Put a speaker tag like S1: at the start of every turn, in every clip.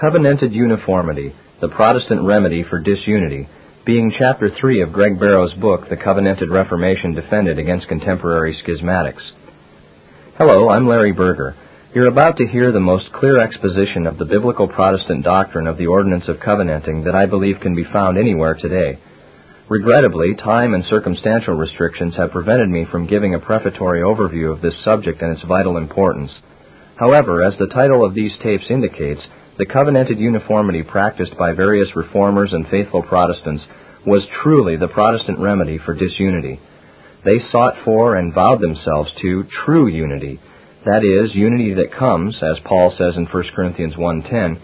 S1: Covenanted Uniformity, the Protestant Remedy for Disunity, being Chapter 3 of Greg Barrow's book, The Covenanted Reformation Defended Against Contemporary Schismatics. Hello, I'm Larry Birger. You're about to hear the most clear exposition of the biblical Protestant doctrine of the ordinance of covenanting that I believe can be found anywhere today. Regrettably, time and circumstantial restrictions have prevented me from giving a prefatory overview of this subject and its vital importance. However, as the title of these tapes indicates, the covenanted uniformity practiced by various reformers and faithful Protestants was truly the Protestant remedy for disunity. They sought for and vowed themselves to true unity, that is, unity that comes, as Paul says in 1 Corinthians 1.10,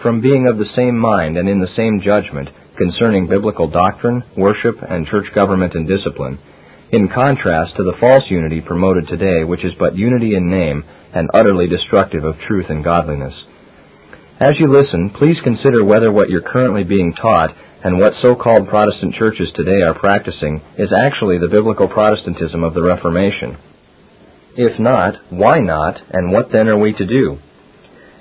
S1: from being of the same mind and in the same judgment concerning biblical doctrine, worship, and church government and discipline, in contrast to the false unity promoted today, which is but unity in name and utterly destructive of truth and godliness. As you listen, please consider whether what you're currently being taught and what so-called Protestant churches today are practicing is actually the biblical Protestantism of the Reformation. If not, why not, and what then are we to do?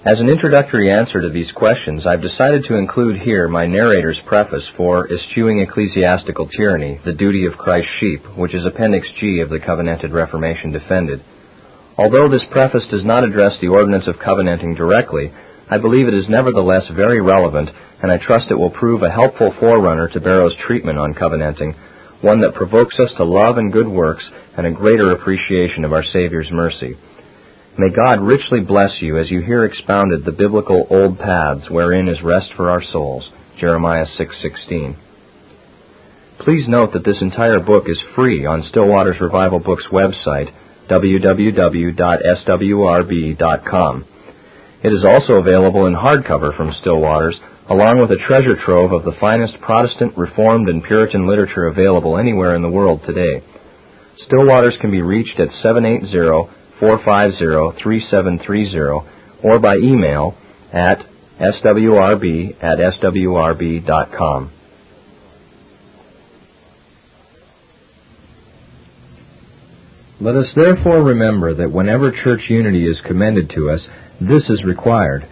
S1: As an introductory answer to these questions, I've decided to include here my narrator's preface for Eschewing Ecclesiastical Tyranny, The Duty of Christ's Sheep, which is Appendix G of the Covenanted Reformation Defended. Although this preface does not address the ordinance of covenanting directly, I believe it is nevertheless very relevant, and I trust it will prove a helpful forerunner to Barrow's treatment on covenanting, one that provokes us to love and good works and a greater appreciation of our Savior's mercy. May God richly bless you as you hear expounded the biblical old paths wherein is rest for our souls. Jeremiah 6:16. Please note that this entire book is free on Stillwater's Revival Books website, www.swrb.com. It is also available in hardcover from Stillwater's, along with a treasure trove of the finest Protestant, Reformed, and Puritan literature available anywhere in the world today. Stillwater's can be reached at 780-450-3730 or by email at swrb at swrb.com. Let us therefore remember that whenever church unity is commended to us, this is required,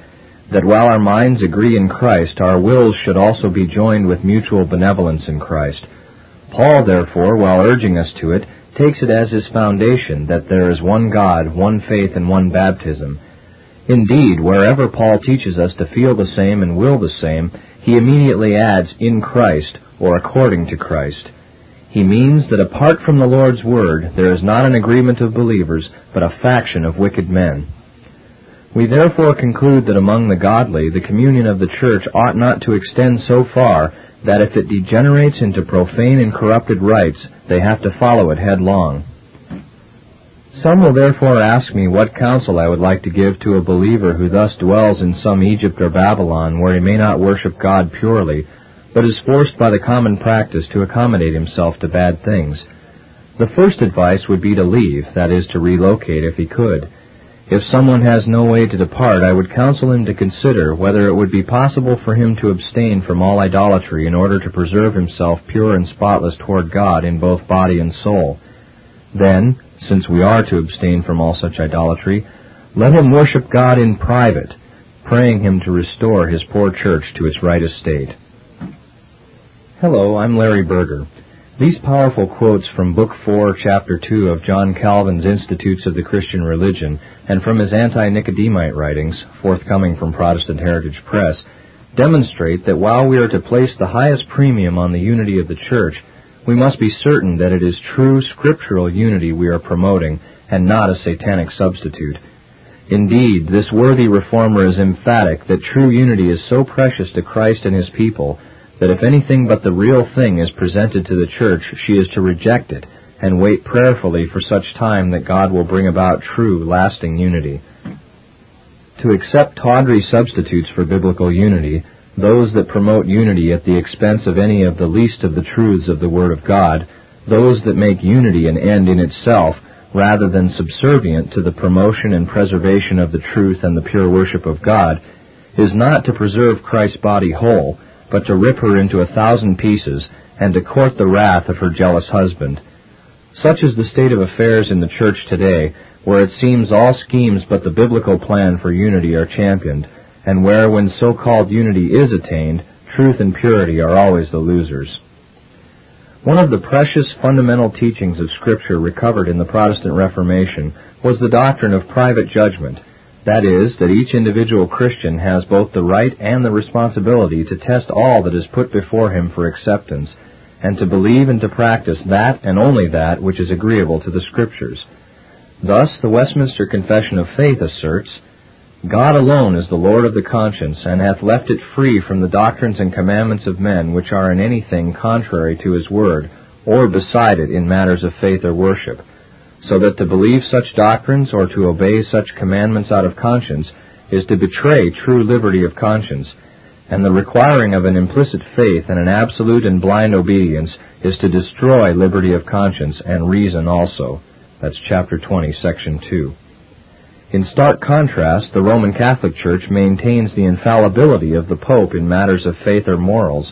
S1: that while our minds agree in Christ, our wills should also be joined with mutual benevolence in Christ. Paul, therefore, while urging us to it, takes it as his foundation that there is one God, one faith, and one baptism. Indeed, wherever Paul teaches us to feel the same and will the same, he immediately adds, in Christ, or according to Christ. He means that apart from the Lord's Word, there is not an agreement of believers, but a faction of wicked men. We therefore conclude that among the godly, the communion of the Church ought not to extend so far that if it degenerates into profane and corrupted rites, they have to follow it headlong. Some will therefore ask me what counsel I would like to give to a believer who thus dwells in some Egypt or Babylon, where he may not worship God purely, but is forced by the common practice to accommodate himself to bad things. The first advice would be to leave, that is, to relocate if he could. If someone has no way to depart, I would counsel him to consider whether it would be possible for him to abstain from all idolatry in order to preserve himself pure and spotless toward God in both body and soul. Then, since we are to abstain from all such idolatry, let him worship God in private, praying him to restore his poor church to its right estate. Hello, I'm Larry Birger. These powerful quotes from Book 4, Chapter 2 of John Calvin's Institutes of the Christian Religion and from his anti Nicodemite writings, forthcoming from Protestant Heritage Press, demonstrate that while we are to place the highest premium on the unity of the Church, we must be certain that it is true scriptural unity we are promoting and not a satanic substitute. Indeed, this worthy reformer is emphatic that true unity is so precious to Christ and his people that if anything but the real thing is presented to the church, she is to reject it and wait prayerfully for such time that God will bring about true, lasting unity. To accept tawdry substitutes for biblical unity, those that promote unity at the expense of any of the least of the truths of the Word of God, those that make unity an end in itself, rather than subservient to the promotion and preservation of the truth and the pure worship of God, is not to preserve Christ's body whole, but to rip her into a thousand pieces, and to court the wrath of her jealous husband. Such is the state of affairs in the church today, where it seems all schemes but the biblical plan for unity are championed, and where, when so called unity is attained, truth and purity are always the losers. One of the precious fundamental teachings of Scripture recovered in the Protestant Reformation was the doctrine of private judgment that is, that each individual Christian has both the right and the responsibility to test all that is put before him for acceptance, and to believe and to practice that and only that which is agreeable to the Scriptures. Thus, the Westminster Confession of Faith asserts, God alone is the Lord of the conscience, and hath left it free from the doctrines and commandments of men which are in anything contrary to his word, or beside it in matters of faith or worship so that to believe such doctrines or to obey such commandments out of conscience is to betray true liberty of conscience, and the requiring of an implicit faith and an absolute and blind obedience is to destroy liberty of conscience and reason also. That's chapter 20, section 2. In stark contrast, the Roman Catholic Church maintains the infallibility of the Pope in matters of faith or morals,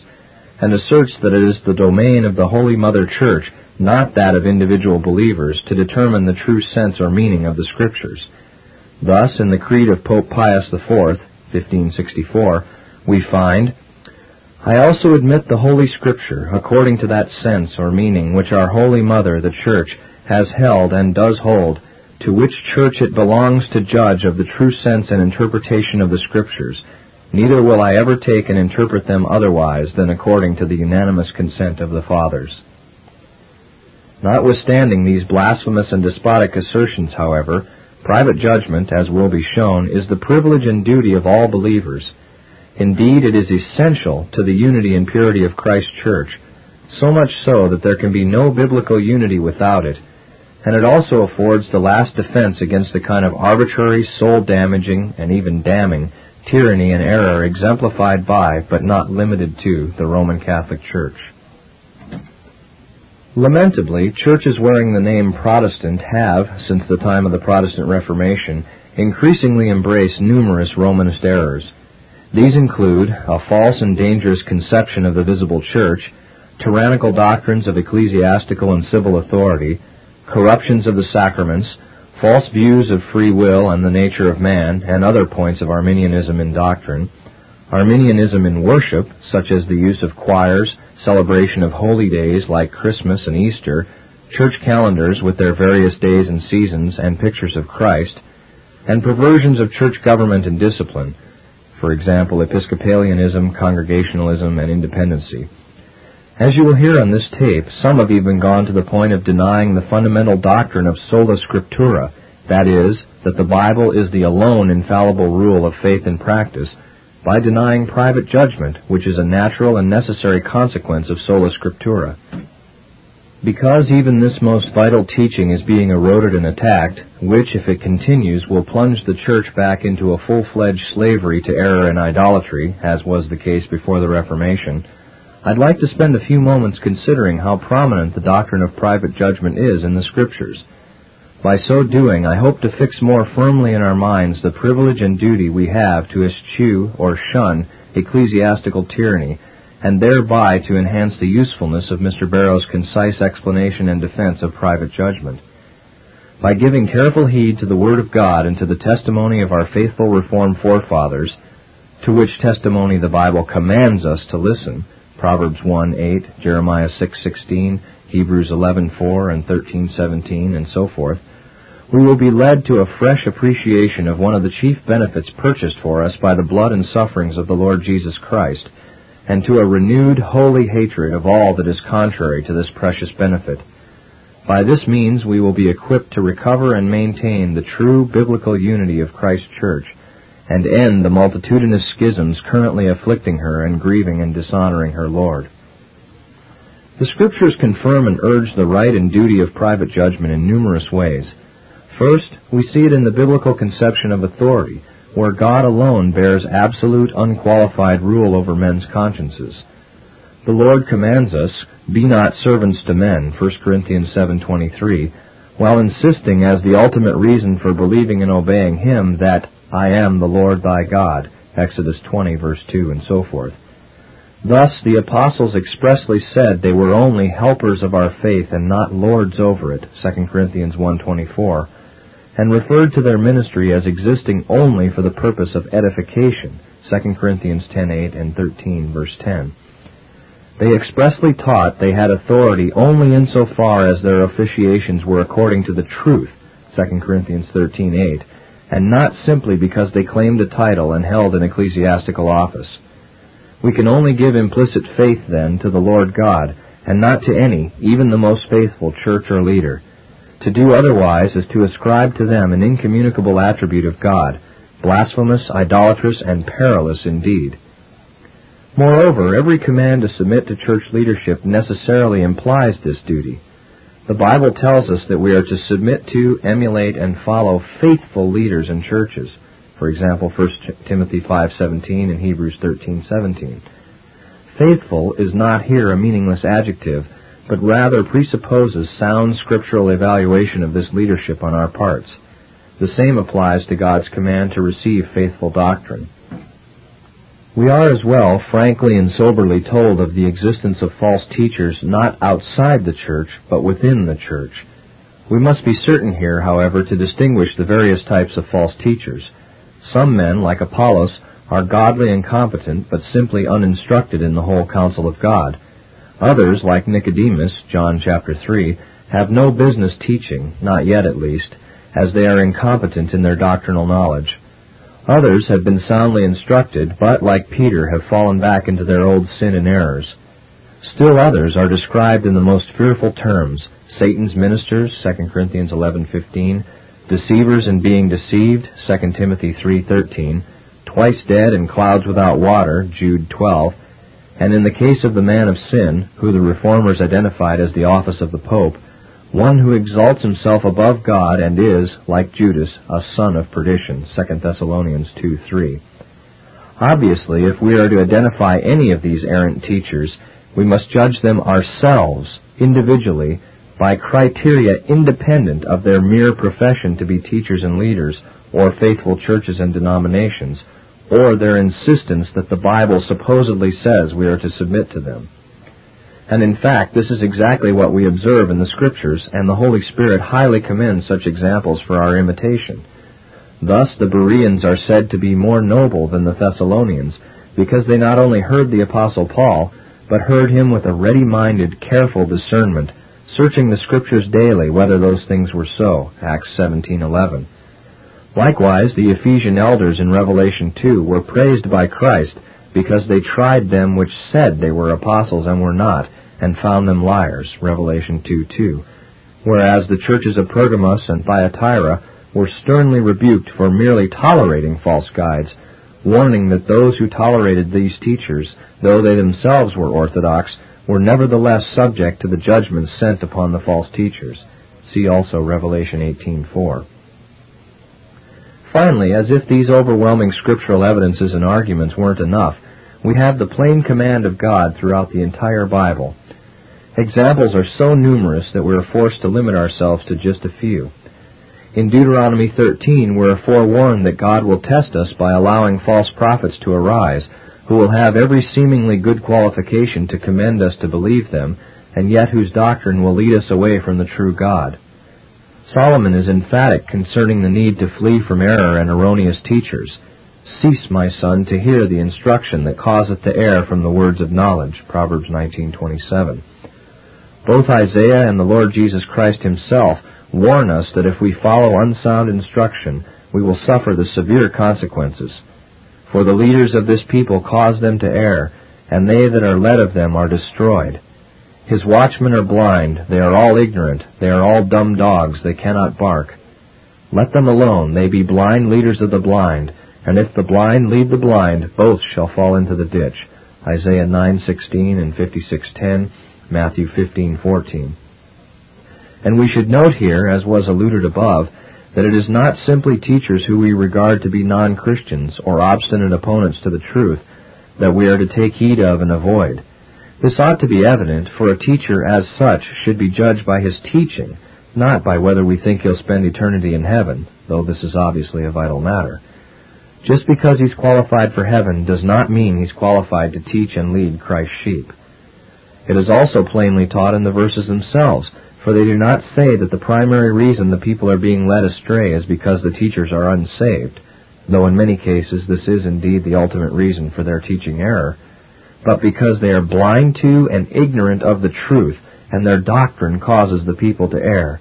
S1: and asserts that it is the domain of the Holy Mother Church not that of individual believers, to determine the true sense or meaning of the Scriptures. Thus, in the Creed of Pope Pius IV, 1564, we find, I also admit the Holy Scripture, according to that sense or meaning which our Holy Mother, the Church, has held and does hold, to which Church it belongs to judge of the true sense and interpretation of the Scriptures, neither will I ever take and interpret them otherwise than according to the unanimous consent of the Fathers. Notwithstanding these blasphemous and despotic assertions, however, private judgment, as will be shown, is the privilege and duty of all believers. Indeed, it is essential to the unity and purity of Christ's church, so much so that there can be no biblical unity without it, and it also affords the last defense against the kind of arbitrary, soul damaging, and even damning tyranny and error exemplified by, but not limited to, the Roman Catholic Church. Lamentably, churches wearing the name Protestant have, since the time of the Protestant Reformation, increasingly embraced numerous Romanist errors. These include a false and dangerous conception of the visible church, tyrannical doctrines of ecclesiastical and civil authority, corruptions of the sacraments, false views of free will and the nature of man, and other points of Arminianism in doctrine, Arminianism in worship, such as the use of choirs, celebration of holy days like Christmas and Easter, church calendars with their various days and seasons and pictures of Christ, and perversions of church government and discipline, for example, Episcopalianism, Congregationalism, and Independency. As you will hear on this tape, some have even gone to the point of denying the fundamental doctrine of sola scriptura, that is, that the Bible is the alone infallible rule of faith and practice, by denying private judgment, which is a natural and necessary consequence of sola scriptura. Because even this most vital teaching is being eroded and attacked, which, if it continues, will plunge the Church back into a full fledged slavery to error and idolatry, as was the case before the Reformation, I'd like to spend a few moments considering how prominent the doctrine of private judgment is in the Scriptures by so doing, I hope to fix more firmly in our minds the privilege and duty we have to eschew or shun ecclesiastical tyranny, and thereby to enhance the usefulness of Mr. Barrow's concise explanation and defense of private judgment. By giving careful heed to the Word of God and to the testimony of our faithful Reformed forefathers, to which testimony the Bible commands us to listen, Proverbs 1 8, Jeremiah 6 16, Hebrews 11 4 and 13 17, and so forth, we will be led to a fresh appreciation of one of the chief benefits purchased for us by the blood and sufferings of the Lord Jesus Christ, and to a renewed holy hatred of all that is contrary to this precious benefit. By this means, we will be equipped to recover and maintain the true biblical unity of Christ's Church, and end the multitudinous schisms currently afflicting her and grieving and dishonoring her Lord. The Scriptures confirm and urge the right and duty of private judgment in numerous ways First, we see it in the biblical conception of authority, where God alone bears absolute, unqualified rule over men's consciences. The Lord commands us, "Be not servants to men," 1 Corinthians 7:23, while insisting as the ultimate reason for believing and obeying him that I am the Lord thy God, Exodus 20 verse 2 and so forth. Thus the apostles expressly said they were only helpers of our faith and not lords over it, 2 Corinthians 1:24, and referred to their ministry as existing only for the purpose of edification, 2 Corinthians 10:8 and 13 verse 10. They expressly taught they had authority only insofar as their officiations were according to the truth, 2 Corinthians 13:8, and not simply because they claimed a title and held an ecclesiastical office. We can only give implicit faith, then, to the Lord God, and not to any, even the most faithful church or leader. To do otherwise is to ascribe to them an incommunicable attribute of God, blasphemous, idolatrous, and perilous indeed. Moreover, every command to submit to church leadership necessarily implies this duty. The Bible tells us that we are to submit to, emulate, and follow faithful leaders in churches. For example, 1 Timothy 5:17 and Hebrews 13:17. Faithful is not here a meaningless adjective but rather presupposes sound scriptural evaluation of this leadership on our parts. The same applies to God's command to receive faithful doctrine. We are as well frankly and soberly told of the existence of false teachers not outside the church, but within the church. We must be certain here, however, to distinguish the various types of false teachers. Some men, like Apollos, are godly and competent, but simply uninstructed in the whole counsel of God Others, like Nicodemus, John chapter 3, have no business teaching, not yet at least, as they are incompetent in their doctrinal knowledge. Others have been soundly instructed, but, like Peter, have fallen back into their old sin and errors. Still others are described in the most fearful terms, Satan's ministers, 2 Corinthians 11:15, deceivers and being deceived, 2 Timothy 3:13, twice dead and clouds without water, Jude 12, and in the case of the man of sin, who the reformers identified as the office of the Pope, one who exalts himself above God and is, like Judas, a son of perdition. 2 Thessalonians 2 3. Obviously, if we are to identify any of these errant teachers, we must judge them ourselves, individually, by criteria independent of their mere profession to be teachers and leaders, or faithful churches and denominations, or their insistence that the Bible supposedly says we are to submit to them. And in fact, this is exactly what we observe in the Scriptures, and the Holy Spirit highly commends such examples for our imitation. Thus, the Bereans are said to be more noble than the Thessalonians, because they not only heard the Apostle Paul, but heard him with a ready minded, careful discernment, searching the Scriptures daily whether those things were so. Acts 17:11. Likewise, the Ephesian elders in Revelation 2 were praised by Christ because they tried them which said they were apostles and were not, and found them liars. Revelation 2:2. Whereas the churches of Pergamos and Thyatira were sternly rebuked for merely tolerating false guides, warning that those who tolerated these teachers, though they themselves were orthodox, were nevertheless subject to the judgments sent upon the false teachers. See also Revelation 18:4. Finally, as if these overwhelming scriptural evidences and arguments weren't enough, we have the plain command of God throughout the entire Bible. Examples are so numerous that we are forced to limit ourselves to just a few. In Deuteronomy 13, we are forewarned that God will test us by allowing false prophets to arise, who will have every seemingly good qualification to commend us to believe them, and yet whose doctrine will lead us away from the true God. Solomon is emphatic concerning the need to flee from error and erroneous teachers. Cease, my son, to hear the instruction that causeth to err from the words of knowledge. Proverbs 19:27. Both Isaiah and the Lord Jesus Christ himself warn us that if we follow unsound instruction, we will suffer the severe consequences. For the leaders of this people cause them to err, and they that are led of them are destroyed. His watchmen are blind, they are all ignorant, they are all dumb dogs, they cannot bark. Let them alone, they be blind leaders of the blind, and if the blind lead the blind, both shall fall into the ditch. Isaiah 9:16 and 56:10, Matthew 15:14. And we should note here, as was alluded above, that it is not simply teachers who we regard to be non-Christians or obstinate opponents to the truth that we are to take heed of and avoid. This ought to be evident, for a teacher as such should be judged by his teaching, not by whether we think he'll spend eternity in heaven, though this is obviously a vital matter. Just because he's qualified for heaven does not mean he's qualified to teach and lead Christ's sheep. It is also plainly taught in the verses themselves, for they do not say that the primary reason the people are being led astray is because the teachers are unsaved, though in many cases this is indeed the ultimate reason for their teaching error but because they are blind to and ignorant of the truth, and their doctrine causes the people to err.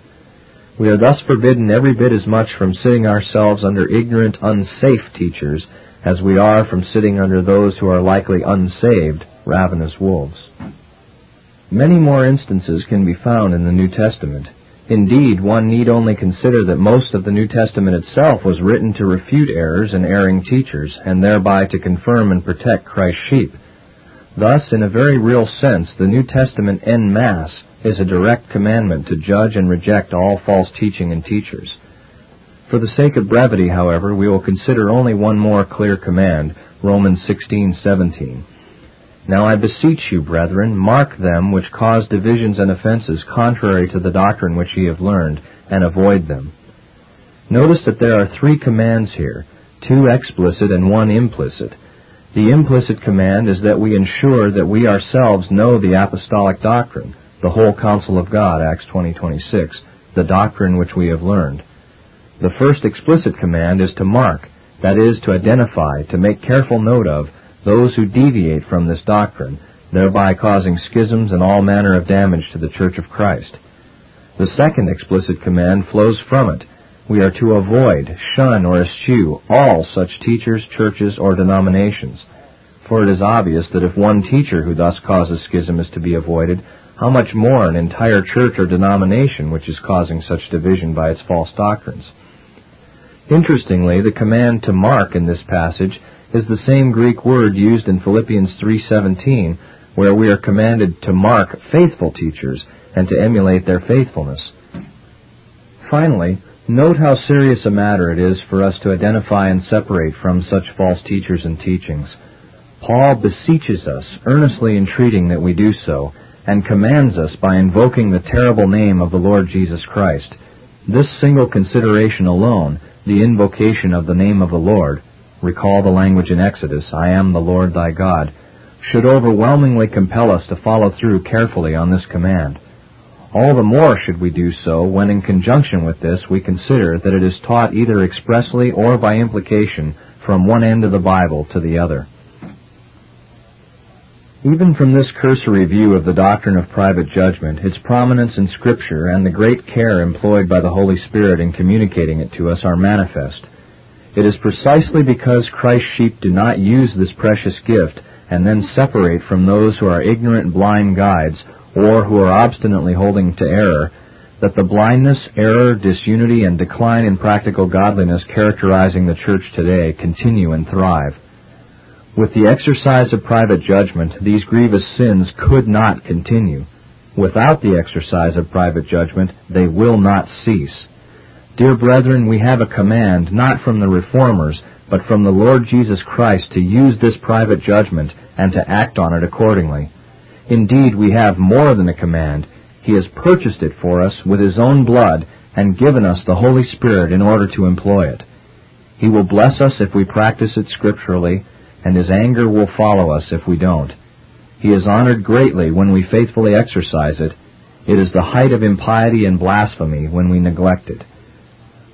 S1: We are thus forbidden every bit as much from sitting ourselves under ignorant, unsafe teachers as we are from sitting under those who are likely unsaved, ravenous wolves. Many more instances can be found in the New Testament. Indeed, one need only consider that most of the New Testament itself was written to refute errors and erring teachers, and thereby to confirm and protect Christ's sheep Thus, in a very real sense, the New Testament en masse is a direct commandment to judge and reject all false teaching and teachers. For the sake of brevity, however, we will consider only one more clear command, Romans 16:17. Now I beseech you, brethren, mark them which cause divisions and offenses contrary to the doctrine which ye have learned, and avoid them. Notice that there are three commands here, two explicit and one implicit. The implicit command is that we ensure that we ourselves know the apostolic doctrine, the whole counsel of God, Acts 20:26, 20, the doctrine which we have learned. The first explicit command is to mark, that is, to identify, to make careful note of, those who deviate from this doctrine, thereby causing schisms and all manner of damage to the Church of Christ. The second explicit command flows from it we are to avoid, shun, or eschew all such teachers, churches, or denominations. For it is obvious that if one teacher who thus causes schism is to be avoided, how much more an entire church or denomination which is causing such division by its false doctrines. Interestingly, the command to mark in this passage is the same Greek word used in Philippians 3:17 where we are commanded to mark faithful teachers and to emulate their faithfulness. Finally, Note how serious a matter it is for us to identify and separate from such false teachers and teachings. Paul beseeches us, earnestly entreating that we do so, and commands us by invoking the terrible name of the Lord Jesus Christ. This single consideration alone, the invocation of the name of the Lord, recall the language in Exodus, I am the Lord thy God, should overwhelmingly compel us to follow through carefully on this command. All the more should we do so when in conjunction with this we consider that it is taught either expressly or by implication from one end of the Bible to the other. Even from this cursory view of the doctrine of private judgment, its prominence in Scripture and the great care employed by the Holy Spirit in communicating it to us are manifest. It is precisely because Christ's sheep do not use this precious gift and then separate from those who are ignorant blind guides or who are obstinately holding to error, that the blindness, error, disunity, and decline in practical godliness characterizing the church today continue and thrive. With the exercise of private judgment, these grievous sins could not continue. Without the exercise of private judgment, they will not cease. Dear brethren, we have a command, not from the reformers, but from the Lord Jesus Christ to use this private judgment and to act on it accordingly. Indeed, we have more than a command. He has purchased it for us with His own blood and given us the Holy Spirit in order to employ it. He will bless us if we practice it scripturally, and His anger will follow us if we don't. He is honored greatly when we faithfully exercise it. It is the height of impiety and blasphemy when we neglect it.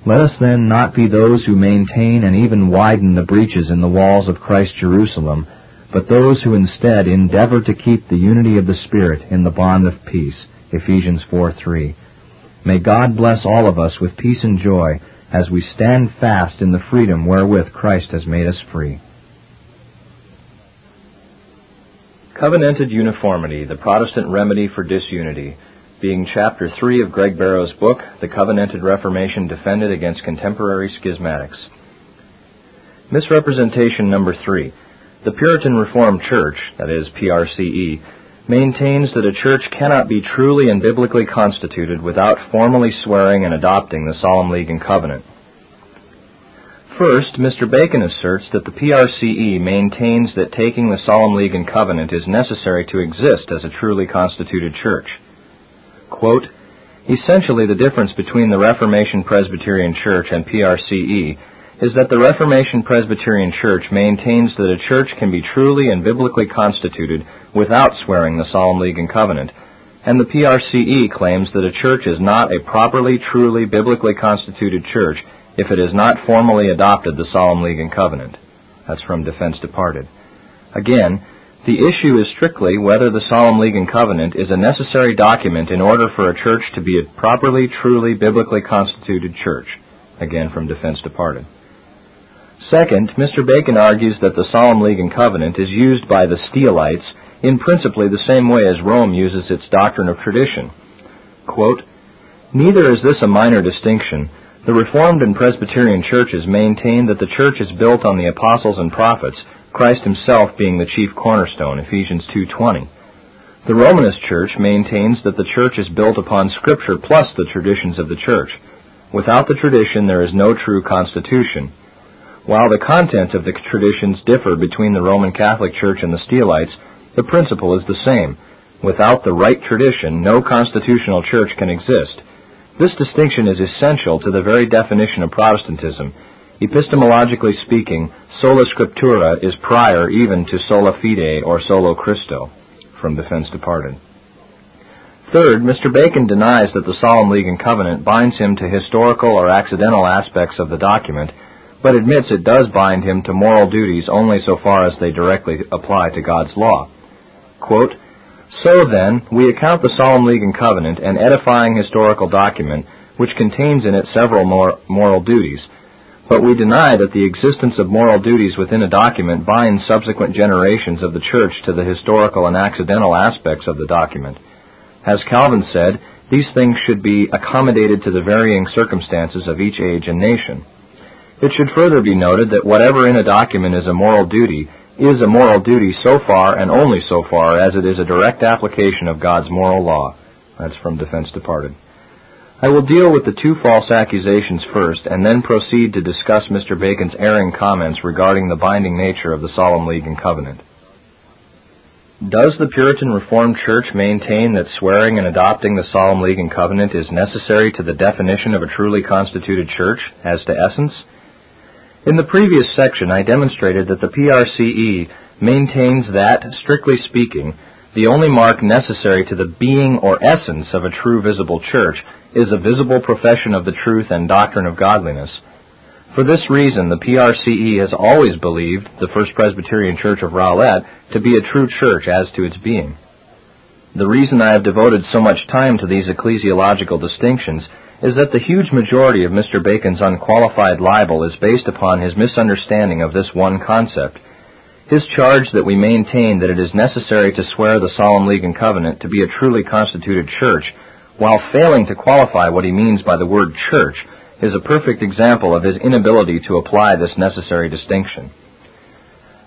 S1: Let us then not be those who maintain and even widen the breaches in the walls of Christ Jerusalem but those who instead endeavor to keep the unity of the Spirit in the bond of peace. Ephesians 4:3. May God bless all of us with peace and joy as we stand fast in the freedom wherewith Christ has made us free. Covenanted Uniformity, the Protestant Remedy for Disunity, being Chapter 3 of Greg Barrow's book, The Covenanted Reformation Defended Against Contemporary Schismatics. Misrepresentation number 3. The Puritan Reformed Church, that is PRCE, maintains that a church cannot be truly and biblically constituted without formally swearing and adopting the Solemn League and Covenant. First, Mr. Bacon asserts that the PRCE maintains that taking the Solemn League and Covenant is necessary to exist as a truly constituted church. Quote, Essentially, the difference between the Reformation Presbyterian Church and PRCE is that the Reformation Presbyterian Church maintains that a church can be truly and biblically constituted without swearing the Solemn League and Covenant, and the PRCE claims that a church is not a properly, truly, biblically constituted church if it has not formally adopted the Solemn League and Covenant. That's from Defense Departed. Again, the issue is strictly whether the Solemn League and Covenant is a necessary document in order for a church to be a properly, truly, biblically constituted church. Again, from Defense Departed. Second, Mr. Bacon argues that the Solemn League and Covenant is used by the Steelites in principally the same way as Rome uses its doctrine of tradition. Quote, Neither is this a minor distinction. The Reformed and Presbyterian churches maintain that the church is built on the apostles and prophets, Christ himself being the chief cornerstone, Ephesians 2:20. The Romanist church maintains that the church is built upon scripture plus the traditions of the church. Without the tradition there is no true constitution. While the content of the traditions differ between the Roman Catholic Church and the Steelites, the principle is the same. Without the right tradition, no constitutional church can exist. This distinction is essential to the very definition of Protestantism. Epistemologically speaking, sola scriptura is prior even to sola fide or solo Christo, from Defense to pardon. Third, Mr. Bacon denies that the Solemn League and Covenant binds him to historical or accidental aspects of the document but admits it does bind him to moral duties only so far as they directly apply to God's law. Quote, so then, we account the Solemn League and Covenant an edifying historical document which contains in it several mor- moral duties, but we deny that the existence of moral duties within a document binds subsequent generations of the Church to the historical and accidental aspects of the document. As Calvin said, these things should be accommodated to the varying circumstances of each age and nation. It should further be noted that whatever in a document is a moral duty is a moral duty so far and only so far as it is a direct application of God's moral law. That's from Defense Departed. I will deal with the two false accusations first and then proceed to discuss Mr. Bacon's erring comments regarding the binding nature of the Solemn League and Covenant. Does the Puritan Reformed Church maintain that swearing and adopting the Solemn League and Covenant is necessary to the definition of a truly constituted church as to essence? In the previous section, I demonstrated that the PRCE maintains that, strictly speaking, the only mark necessary to the being or essence of a true visible church is a visible profession of the truth and doctrine of godliness. For this reason, the PRCE has always believed the First Presbyterian Church of Rowlett to be a true church as to its being. The reason I have devoted so much time to these ecclesiological distinctions is that the huge majority of Mr. Bacon's unqualified libel is based upon his misunderstanding of this one concept. His charge that we maintain that it is necessary to swear the solemn league and covenant to be a truly constituted church, while failing to qualify what he means by the word church, is a perfect example of his inability to apply this necessary distinction.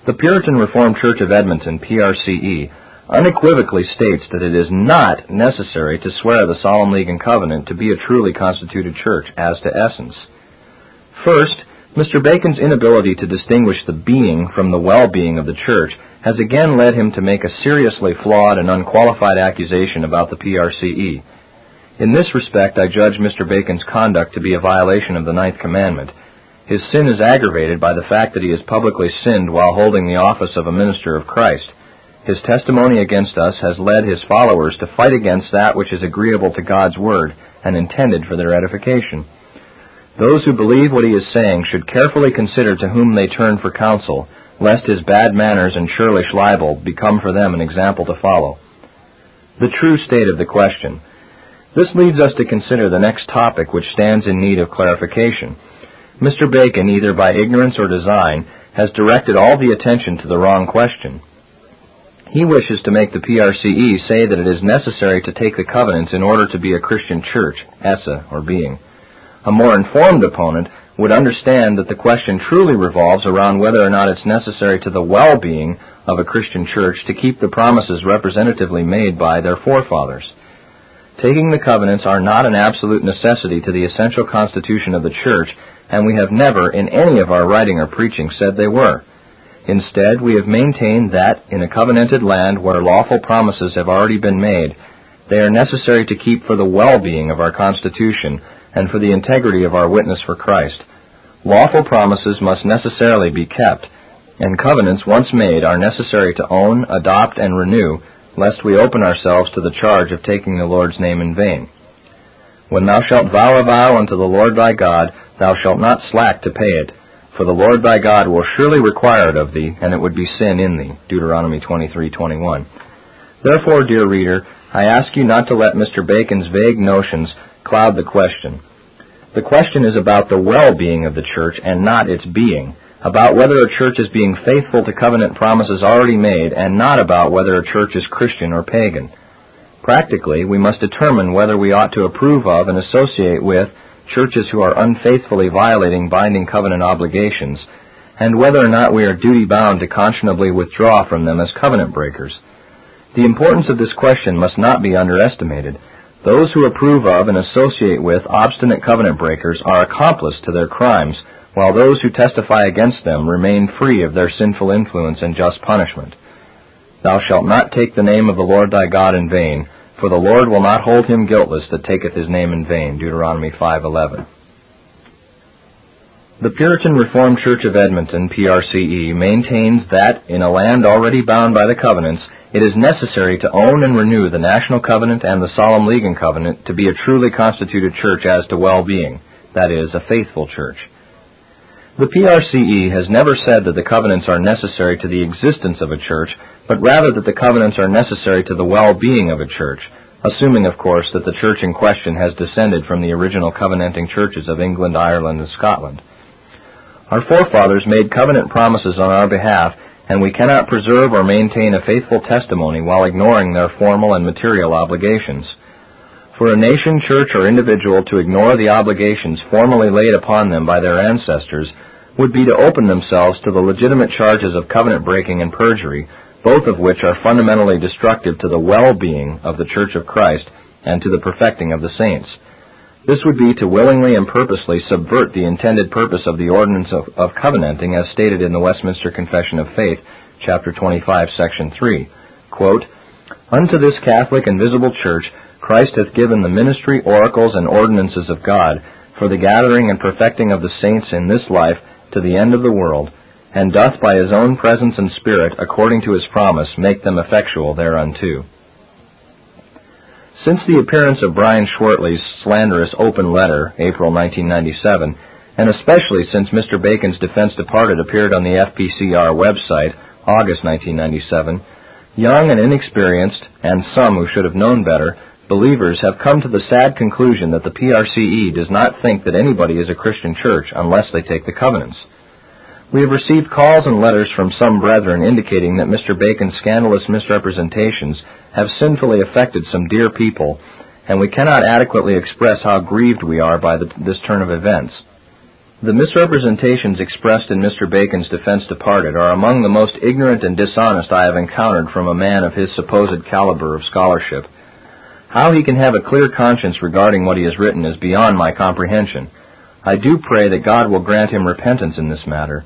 S1: The Puritan Reformed Church of Edmonton, PRCE, unequivocally states that it is not necessary to swear the solemn league and covenant to be a truly constituted church as to essence. First, Mr. Bacon's inability to distinguish the being from the well being of the church has again led him to make a seriously flawed and unqualified accusation about the PRCE. In this respect, I judge Mr. Bacon's conduct to be a violation of the Ninth Commandment. His sin is aggravated by the fact that he has publicly sinned while holding the office of a minister of Christ. His testimony against us has led his followers to fight against that which is agreeable to God's word and intended for their edification. Those who believe what he is saying should carefully consider to whom they turn for counsel, lest his bad manners and churlish libel become for them an example to follow. The true state of the question. This leads us to consider the next topic which stands in need of clarification. Mr. Bacon, either by ignorance or design, has directed all the attention to the wrong question. He wishes to make the PRCE say that it is necessary to take the covenants in order to be a Christian church, esse, or being. A more informed opponent would understand that the question truly revolves around whether or not it's necessary to the well-being of a Christian church to keep the promises representatively made by their forefathers. Taking the covenants are not an absolute necessity to the essential constitution of the church, and we have never, in any of our writing or preaching, said they were. Instead, we have maintained that, in a covenanted land where lawful promises have already been made, they are necessary to keep for the well-being of our Constitution and for the integrity of our witness for Christ. Lawful promises must necessarily be kept, and covenants once made are necessary to own, adopt, and renew, lest we open ourselves to the charge of taking the Lord's name in vain. When thou shalt vow a vow unto the Lord thy God, thou shalt not slack to pay it, for the Lord thy God will surely require it of thee, and it would be sin in thee. Deuteronomy 23:21. Therefore, dear reader, I ask you not to let Mr. Bacon's vague notions cloud the question. The question is about the well-being of the church and not its being, about whether a church is being faithful to covenant promises already made and not about whether a church is Christian or pagan. Practically, we must determine whether we ought to approve of and associate with churches who are unfaithfully violating binding covenant obligations, and whether or not we are duty bound to conscionably withdraw from them as covenant breakers. The importance of this question must not be underestimated. Those who approve of and associate with obstinate covenant breakers are accomplice to their crimes, while those who testify against them remain free of their sinful influence and just punishment. Thou shalt not take the name of the Lord thy God in vain, for the Lord will not hold him guiltless that taketh his name in vain. Deuteronomy 5:11. The Puritan Reformed Church of Edmonton, PRCE, maintains that in a land already bound by the covenants, it is necessary to own and renew the National Covenant and the Solemn League and Covenant to be a truly constituted church as to well-being, that is, a faithful church. The PRCE has never said that the covenants are necessary to the existence of a church, but rather that the covenants are necessary to the well-being of a church, assuming, of course, that the church in question has descended from the original covenanting churches of England, Ireland, and Scotland. Our forefathers made covenant promises on our behalf, and we cannot preserve or maintain a faithful testimony while ignoring their formal and material obligations. For a nation, church, or individual to ignore the obligations formally laid upon them by their ancestors would be to open themselves to the legitimate charges of covenant breaking and perjury, both of which are fundamentally destructive to the well-being of the Church of Christ and to the perfecting of the saints. This would be to willingly and purposely subvert the intended purpose of the ordinance of, of, covenanting as stated in the Westminster Confession of Faith, chapter 25, section 3. Quote, Unto this Catholic and visible Church Christ hath given the ministry, oracles, and ordinances of God for the gathering and perfecting of the saints in this life to the end of the world, and doth by his own presence and Spirit, according to his promise, make them effectual thereunto. Since the appearance of Brian Schwertley's slanderous open letter, April 1997, and especially since Mr. Bacon's Defense Departed appeared on the FPCR website, August 1997, young and inexperienced, and some who should have known better, believers have come to the sad conclusion that the PRCE does not think that anybody is a Christian church unless they take the covenants. We have received calls and letters from some brethren indicating that Mr. Bacon's scandalous misrepresentations have sinfully affected some dear people, and we cannot adequately express how grieved we are by the, this turn of events. The misrepresentations expressed in Mr. Bacon's defense departed are among the most ignorant and dishonest I have encountered from a man of his supposed caliber of scholarship. How he can have a clear conscience regarding what he has written is beyond my comprehension. I do pray that God will grant him repentance in this matter.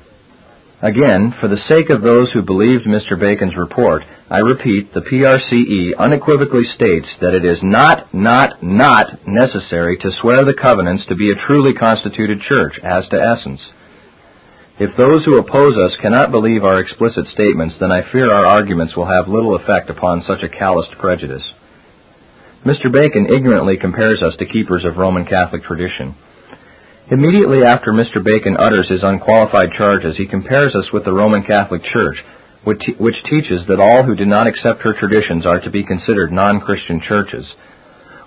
S1: Again, for the sake of those who believed Mr. Bacon's report, I repeat, the PRCE unequivocally states that it is not, not, not necessary to swear the covenants to be a truly constituted church as to essence. If those who oppose us cannot believe our explicit statements, then I fear our arguments will have little effect upon such a calloused prejudice. Mr. Bacon ignorantly compares us to keepers of Roman Catholic tradition. Immediately after Mr. Bacon utters his unqualified charges, he compares us with the Roman Catholic Church, which, te- which teaches that all who do not accept her traditions are to be considered non Christian churches.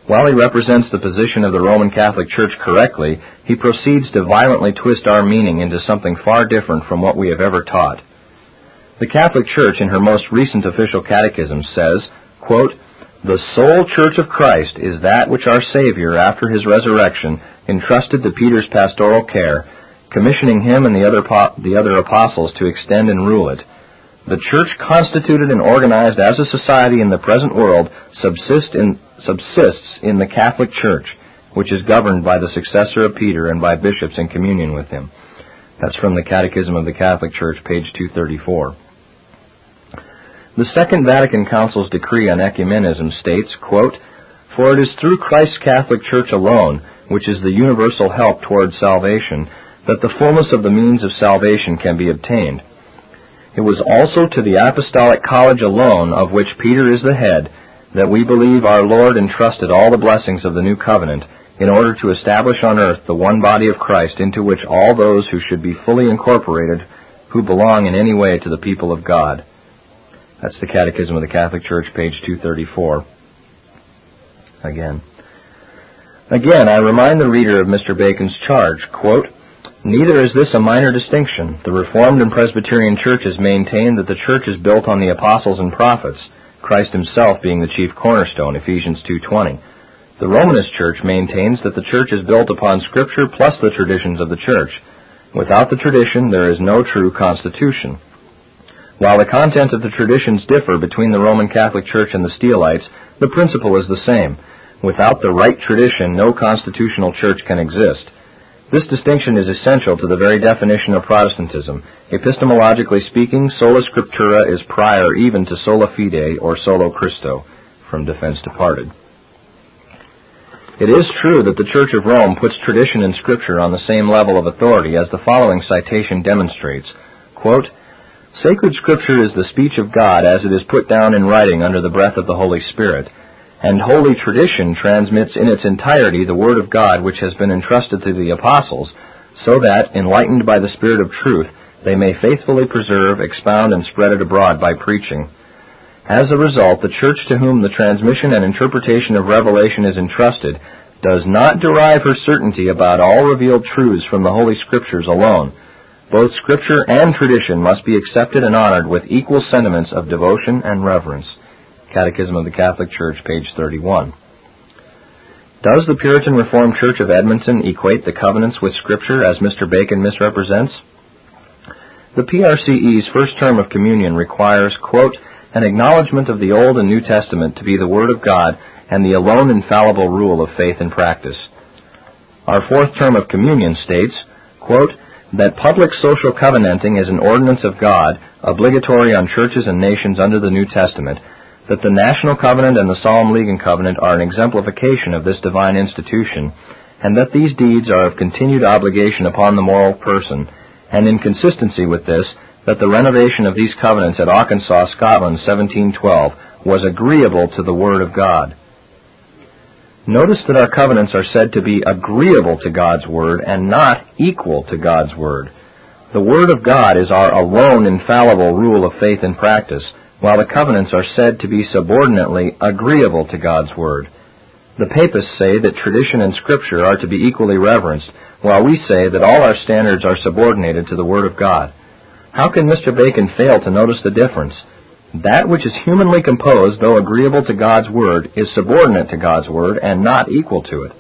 S1: While he represents the position of the Roman Catholic Church correctly, he proceeds to violently twist our meaning into something far different from what we have ever taught. The Catholic Church, in her most recent official catechism, says, quote, the sole church of Christ is that which our Savior, after his resurrection, entrusted to Peter's pastoral care, commissioning him and the other, the other apostles to extend and rule it. The church constituted and organized as a society in the present world subsist in, subsists in the Catholic Church, which is governed by the successor of Peter and by bishops in communion with him. That's from the Catechism of the Catholic Church, page 234. The Second Vatican Council's decree on ecumenism states, quote, For it is through Christ's Catholic Church alone, which is the universal help toward salvation, that the fullness of the means of salvation can be obtained. It was also to the Apostolic College alone, of which Peter is the head, that we believe our Lord entrusted all the blessings of the new covenant in order to establish on earth the one body of Christ into which all those who should be fully incorporated who belong in any way to the people of God. That's the Catechism of the Catholic Church, page 234. Again. Again, I remind the reader of Mr. Bacon's charge, quote, Neither is this a minor distinction. The Reformed and Presbyterian churches maintain that the church is built on the apostles and prophets, Christ himself being the chief cornerstone, Ephesians 2:20. The Romanist church maintains that the church is built upon scripture plus the traditions of the church. Without the tradition, there is no true constitution. While the content of the traditions differ between the Roman Catholic Church and the Steelites, the principle is the same. Without the right tradition, no constitutional church can exist. This distinction is essential to the very definition of Protestantism. Epistemologically speaking, sola scriptura is prior even to sola fide or solo Christo, from Defense Departed. It is true that the Church of Rome puts tradition and scripture on the same level of authority as the following citation demonstrates. Quote, Sacred Scripture is the speech of God as it is put down in writing under the breath of the Holy Spirit, and Holy Tradition transmits in its entirety the Word of God which has been entrusted to the apostles, so that, enlightened by the Spirit of truth, they may faithfully preserve, expound, and spread it abroad by preaching. As a result, the Church to whom the transmission and interpretation of Revelation is entrusted does not derive her certainty about all revealed truths from the Holy Scriptures alone, both Scripture and tradition must be accepted and honored with equal sentiments of devotion and reverence. Catechism of the Catholic Church, page 31. Does the Puritan Reformed Church of Edmonton equate the covenants with Scripture as Mr. Bacon misrepresents? The PRCE's first term of communion requires, quote, an acknowledgement of the Old and New Testament to be the Word of God and the alone infallible rule of faith and practice. Our fourth term of communion states, quote, that public social covenanting is an ordinance of God, obligatory on churches and nations under the New Testament, that the National Covenant and the Solemn League and Covenant are an exemplification of this divine institution, and that these deeds are of continued obligation upon the moral person, and in consistency with this, that the renovation of these covenants at Auchensaugh, Scotland, 1712, was agreeable to the Word of God. Notice that our covenants are said to be agreeable to God's Word and not equal to God's Word. The Word of God is our alone infallible rule of faith and practice, while the covenants are said to be subordinately agreeable to God's Word. The papists say that tradition and Scripture are to be equally reverenced, while we say that all our standards are subordinated to the Word of God. How can Mr. Bacon fail to notice the difference? That which is humanly composed, though agreeable to God's word, is subordinate to God's word and not equal to it.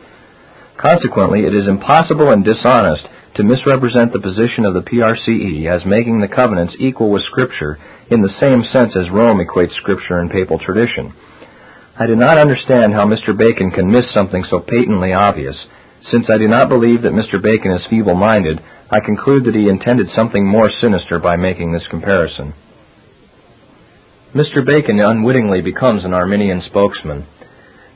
S1: Consequently, it is impossible and dishonest to misrepresent the position of the PRCE as making the covenants equal with Scripture in the same sense as Rome equates Scripture and papal tradition. I do not understand how Mr. Bacon can miss something so patently obvious. Since I do not believe that Mr. Bacon is feeble minded, I conclude that he intended something more sinister by making this comparison. Mr. Bacon unwittingly becomes an Arminian spokesman.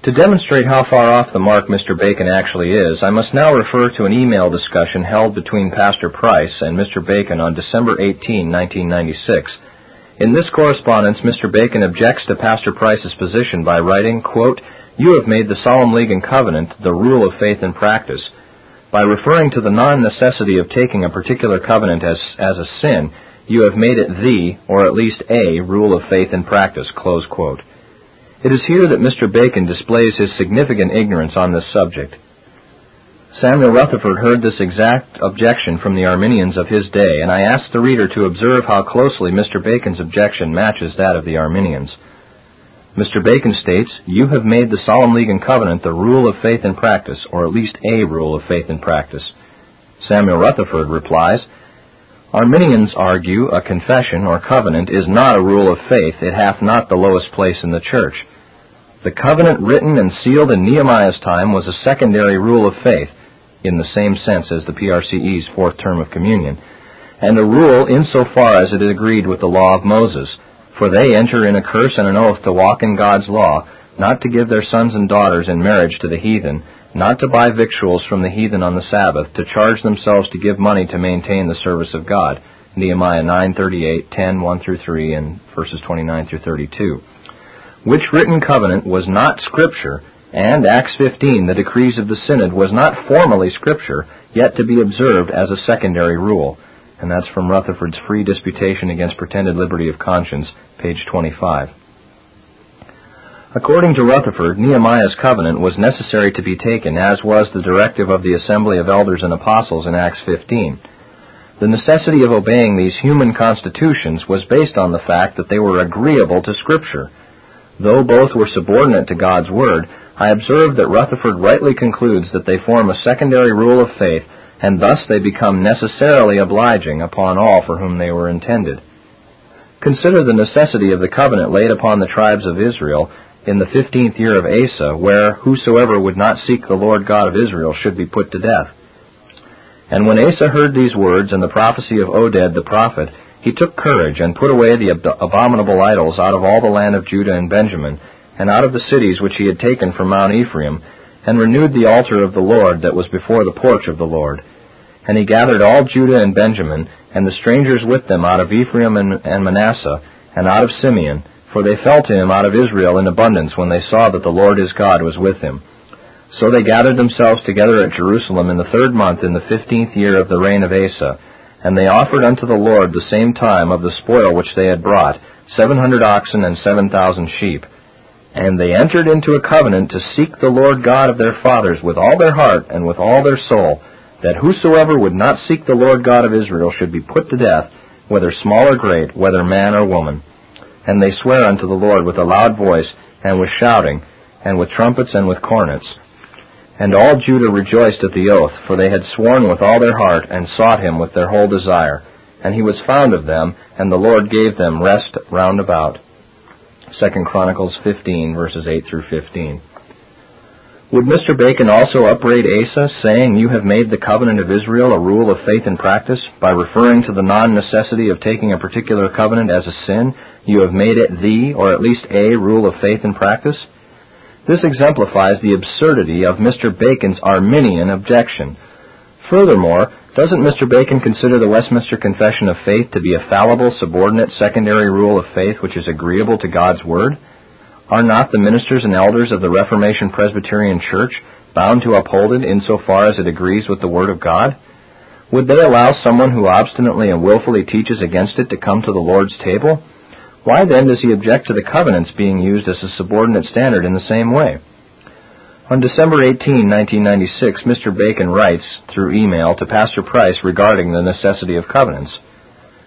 S1: To demonstrate how far off the mark Mr. Bacon actually is, I must now refer to an email discussion held between Pastor Price and Mr. Bacon on December 18, 1996. In this correspondence, Mr. Bacon objects to Pastor Price's position by writing, quote, You have made the solemn league and covenant the rule of faith and practice. By referring to the non necessity of taking a particular covenant as, as a sin, you have made it the, or at least a, rule of faith and practice. It is here that Mr. Bacon displays his significant ignorance on this subject. Samuel Rutherford heard this exact objection from the Arminians of his day, and I ask the reader to observe how closely Mr. Bacon's objection matches that of the Arminians. Mr. Bacon states, You have made the Solemn League and Covenant the rule of faith and practice, or at least a rule of faith and practice. Samuel Rutherford replies, Arminians argue a confession or covenant is not a rule of faith. It hath not the lowest place in the church. The covenant written and sealed in Nehemiah's time was a secondary rule of faith, in the same sense as the PRCE's fourth term of communion, and a rule insofar as it agreed with the law of Moses, for they enter in a curse and an oath to walk in God's law, not to give their sons and daughters in marriage to the heathen, not to buy victuals from the heathen on the Sabbath, to charge themselves to give money to maintain the service of God. Nehemiah 9:38, 10, 1 through 3, and verses 29 through 32. Which written covenant was not scripture, and Acts 15, the decrees of the synod, was not formally scripture, yet to be observed as a secondary rule. And that's from Rutherford's Free Disputation Against Pretended Liberty of Conscience, page 25. According to Rutherford, Nehemiah's covenant was necessary to be taken, as was the directive of the Assembly of Elders and Apostles in Acts 15. The necessity of obeying these human constitutions was based on the fact that they were agreeable to Scripture. Though both were subordinate to God's Word, I observe that Rutherford rightly concludes that they form a secondary rule of faith, and thus they become necessarily obliging upon all for whom they were intended. Consider the necessity of the covenant laid upon the tribes of Israel in the fifteenth year of Asa, where whosoever would not seek the Lord God of Israel should be put to death. And when Asa heard these words and the prophecy of Oded the prophet, he took courage and put away the abominable idols out of all the land of Judah and Benjamin, and out of the cities which he had taken from Mount Ephraim, and renewed the altar of the Lord that was before the porch of the Lord. And he gathered all Judah and Benjamin, and the strangers with them out of Ephraim and Manasseh, and out of Simeon, for they fell to him out of Israel in abundance when they saw that the Lord his God was with him. So they gathered themselves together at Jerusalem in the third month in the fifteenth year of the reign of Asa, and they offered unto the Lord the same time of the spoil which they had brought, seven hundred oxen and seven thousand sheep. And they entered into a covenant to seek the Lord God of their fathers with all their heart and with all their soul, that whosoever would not seek the Lord God of Israel should be put to death, whether small or great, whether man or woman. And they swear unto the Lord with a loud voice, and with shouting, and with trumpets, and with cornets. And all Judah rejoiced at the oath, for they had sworn with all their heart, and sought him with their whole desire. And he was found of them, and the Lord gave them rest round about. 2 Chronicles 15, verses 8 through 15. Would Mr. Bacon also upbraid Asa, saying, You have made the covenant of Israel a rule of faith and practice, by referring to the non necessity of taking a particular covenant as a sin, you have made it the, or at least a, rule of faith and practice? This exemplifies the absurdity of Mr. Bacon's Arminian objection. Furthermore, doesn't Mr. Bacon consider the Westminster Confession of Faith to be a fallible, subordinate, secondary rule of faith which is agreeable to God's Word? Are not the ministers and elders of the Reformation Presbyterian Church bound to uphold it insofar as it agrees with the Word of God? Would they allow someone who obstinately and wilfully teaches against it to come to the Lord's table? Why then does he object to the covenants being used as a subordinate standard in the same way? On December 18, 1996, Mr. Bacon writes through email to Pastor Price regarding the necessity of covenants.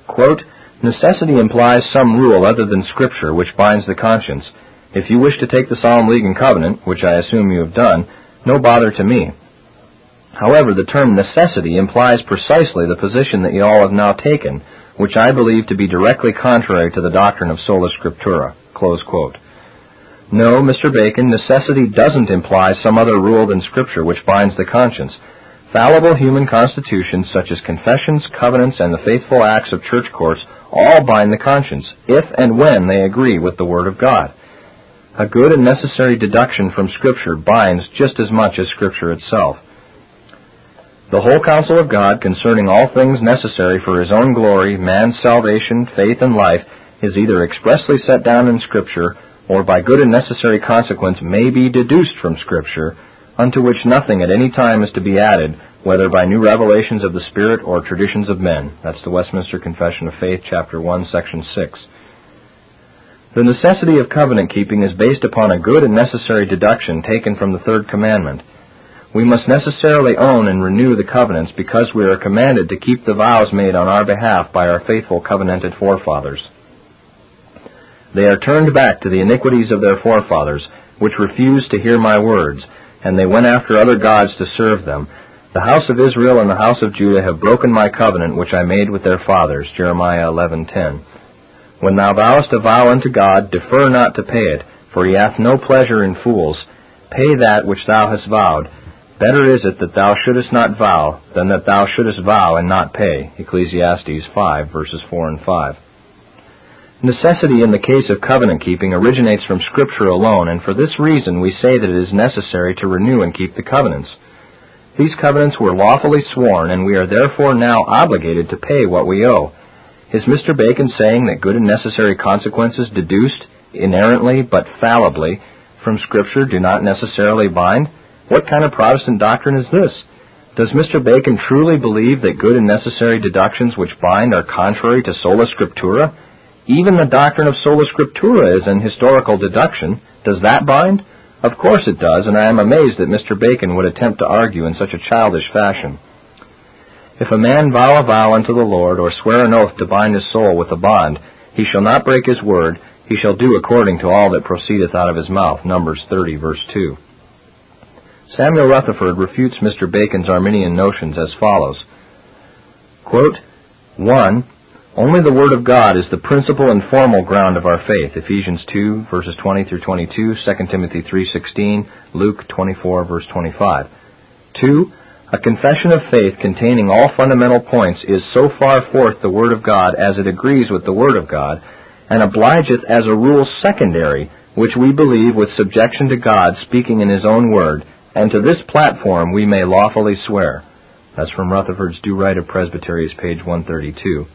S1: Quote, Necessity implies some rule other than Scripture which binds the conscience. If you wish to take the solemn league and covenant, which I assume you have done, no bother to me. However, the term necessity implies precisely the position that you all have now taken which I believe to be directly contrary to the doctrine of sola scriptura. No, Mr. Bacon, necessity doesn't imply some other rule than Scripture which binds the conscience. Fallible human constitutions such as confessions, covenants, and the faithful acts of church courts all bind the conscience, if and when they agree with the Word of God. A good and necessary deduction from Scripture binds just as much as Scripture itself the whole counsel of God concerning all things necessary for his own glory, man's salvation, faith, and life, is either expressly set down in Scripture, or by good and necessary consequence may be deduced from Scripture, unto which nothing at any time is to be added, whether by new revelations of the Spirit or traditions of men. That's the Westminster Confession of Faith, Chapter 1, Section 6. The necessity of covenant keeping is based upon a good and necessary deduction taken from the Third Commandment we must necessarily own and renew the covenants because we are commanded to keep the vows made on our behalf by our faithful covenanted forefathers. They are turned back to the iniquities of their forefathers, which refused to hear my words, and they went after other gods to serve them. The house of Israel and the house of Judah have broken my covenant which I made with their fathers. Jeremiah 11:10. When thou vowest a vow unto God, defer not to pay it, for he hath no pleasure in fools. Pay that which thou hast vowed, Better is it that thou shouldest not vow than that thou shouldest vow and not pay. Ecclesiastes 5, verses 4 and 5. Necessity in the case of covenant keeping originates from Scripture alone, and for this reason we say that it is necessary to renew and keep the covenants. These covenants were lawfully sworn, and we are therefore now obligated to pay what we owe. Is Mr. Bacon saying that good and necessary consequences deduced, inerrantly but fallibly, from Scripture do not necessarily bind? What kind of Protestant doctrine is this? Does Mr. Bacon truly believe that good and necessary deductions which bind are contrary to sola scriptura? Even the doctrine of sola scriptura is an historical deduction. Does that bind? Of course it does, and I am amazed that Mr. Bacon would attempt to argue in such a childish fashion. If a man vow a vow unto the Lord, or swear an oath to bind his soul with a bond, he shall not break his word, he shall do according to all that proceedeth out of his mouth. Numbers 30, verse 2. Samuel Rutherford refutes Mr. Bacon's Arminian notions as follows quote, 1. Only the Word of God is the principal and formal ground of our faith. Ephesians 2, verses 20 through 22, 2 Timothy 3.16, Luke 24, verse 25. 2. A confession of faith containing all fundamental points is so far forth the Word of God as it agrees with the Word of God, and obligeth as a rule secondary, which we believe with subjection to God speaking in His own Word, and to this platform we may lawfully swear. That's from Rutherford's Due Right of Presbyteries, page 132.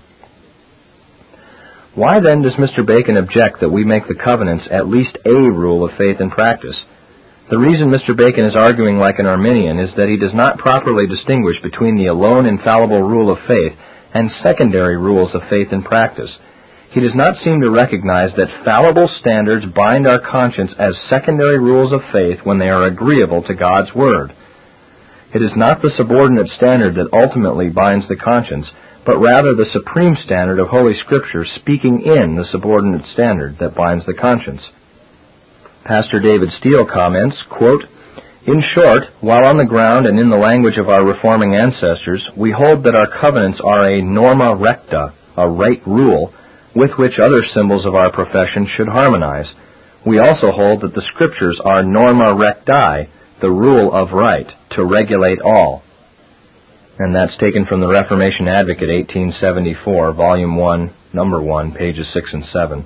S1: Why then does Mr. Bacon object that we make the covenants at least a rule of faith and practice? The reason Mr. Bacon is arguing like an Arminian is that he does not properly distinguish between the alone infallible rule of faith and secondary rules of faith and practice he does not seem to recognize that fallible standards bind our conscience as secondary rules of faith when they are agreeable to God's Word. It is not the subordinate standard that ultimately binds the conscience, but rather the supreme standard of Holy Scripture speaking in the subordinate standard that binds the conscience. Pastor David Steele comments, quote, in short, while on the ground and in the language of our reforming ancestors, we hold that our covenants are a norma recta, a right rule, with which other symbols of our profession should harmonize. We also hold that the Scriptures are norma recti, the rule of right, to regulate all. And that's taken from the Reformation Advocate, 1874, Volume 1, Number 1, pages 6 and 7.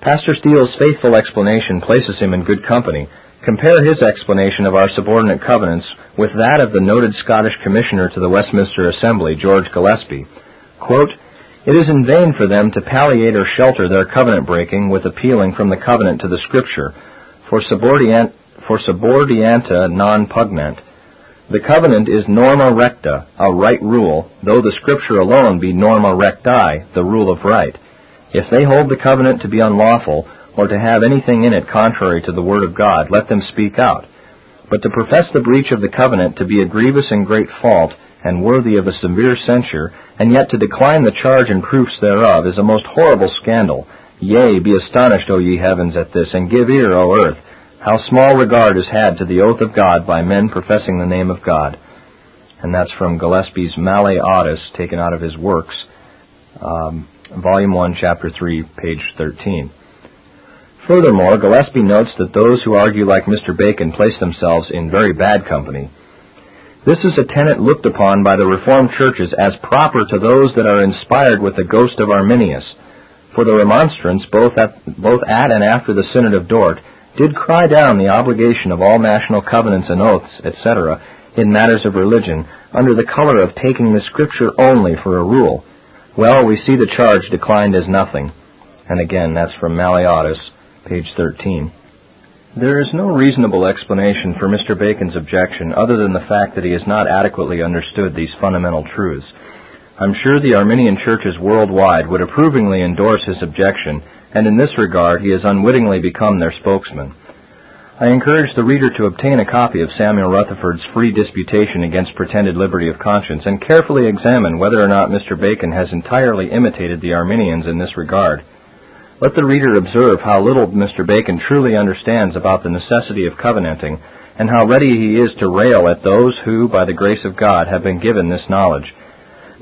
S1: Pastor Steele's faithful explanation places him in good company. Compare his explanation of our subordinate covenants with that of the noted Scottish Commissioner to the Westminster Assembly, George Gillespie. Quote, it is in vain for them to palliate or shelter their covenant breaking with appealing from the covenant to the Scripture for, subordinant, for subordinata non pugnant. The covenant is norma recta, a right rule, though the Scripture alone be norma recti, the rule of right. If they hold the covenant to be unlawful, or to have anything in it contrary to the Word of God, let them speak out. But to profess the breach of the covenant to be a grievous and great fault, and worthy of a severe censure, and yet to decline the charge and proofs thereof is a most horrible scandal. Yea, be astonished, O ye heavens, at this, and give ear, O earth, how small regard is had to the oath of God by men professing the name of God. And that's from Gillespie's Male Audis, taken out of his works, um, Volume 1, Chapter 3, page 13. Furthermore, Gillespie notes that those who argue like Mr. Bacon place themselves in very bad company. This is a tenet looked upon by the Reformed churches as proper to those that are inspired with the ghost of Arminius. For the remonstrants, both at, both at and after the Synod of Dort, did cry down the obligation of all national covenants and oaths, etc., in matters of religion, under the color of taking the Scripture only for a rule. Well, we see the charge declined as nothing. And again, that's from Male Audis, page 13. There is no reasonable explanation for Mr. Bacon's objection other than the fact that he has not adequately understood these fundamental truths. I'm sure the Arminian churches worldwide would approvingly endorse his objection, and in this regard he has unwittingly become their spokesman. I encourage the reader to obtain a copy of Samuel Rutherford's free disputation against pretended liberty of conscience and carefully examine whether or not Mr. Bacon has entirely imitated the Arminians in this regard. Let the reader observe how little Mr. Bacon truly understands about the necessity of covenanting, and how ready he is to rail at those who, by the grace of God, have been given this knowledge.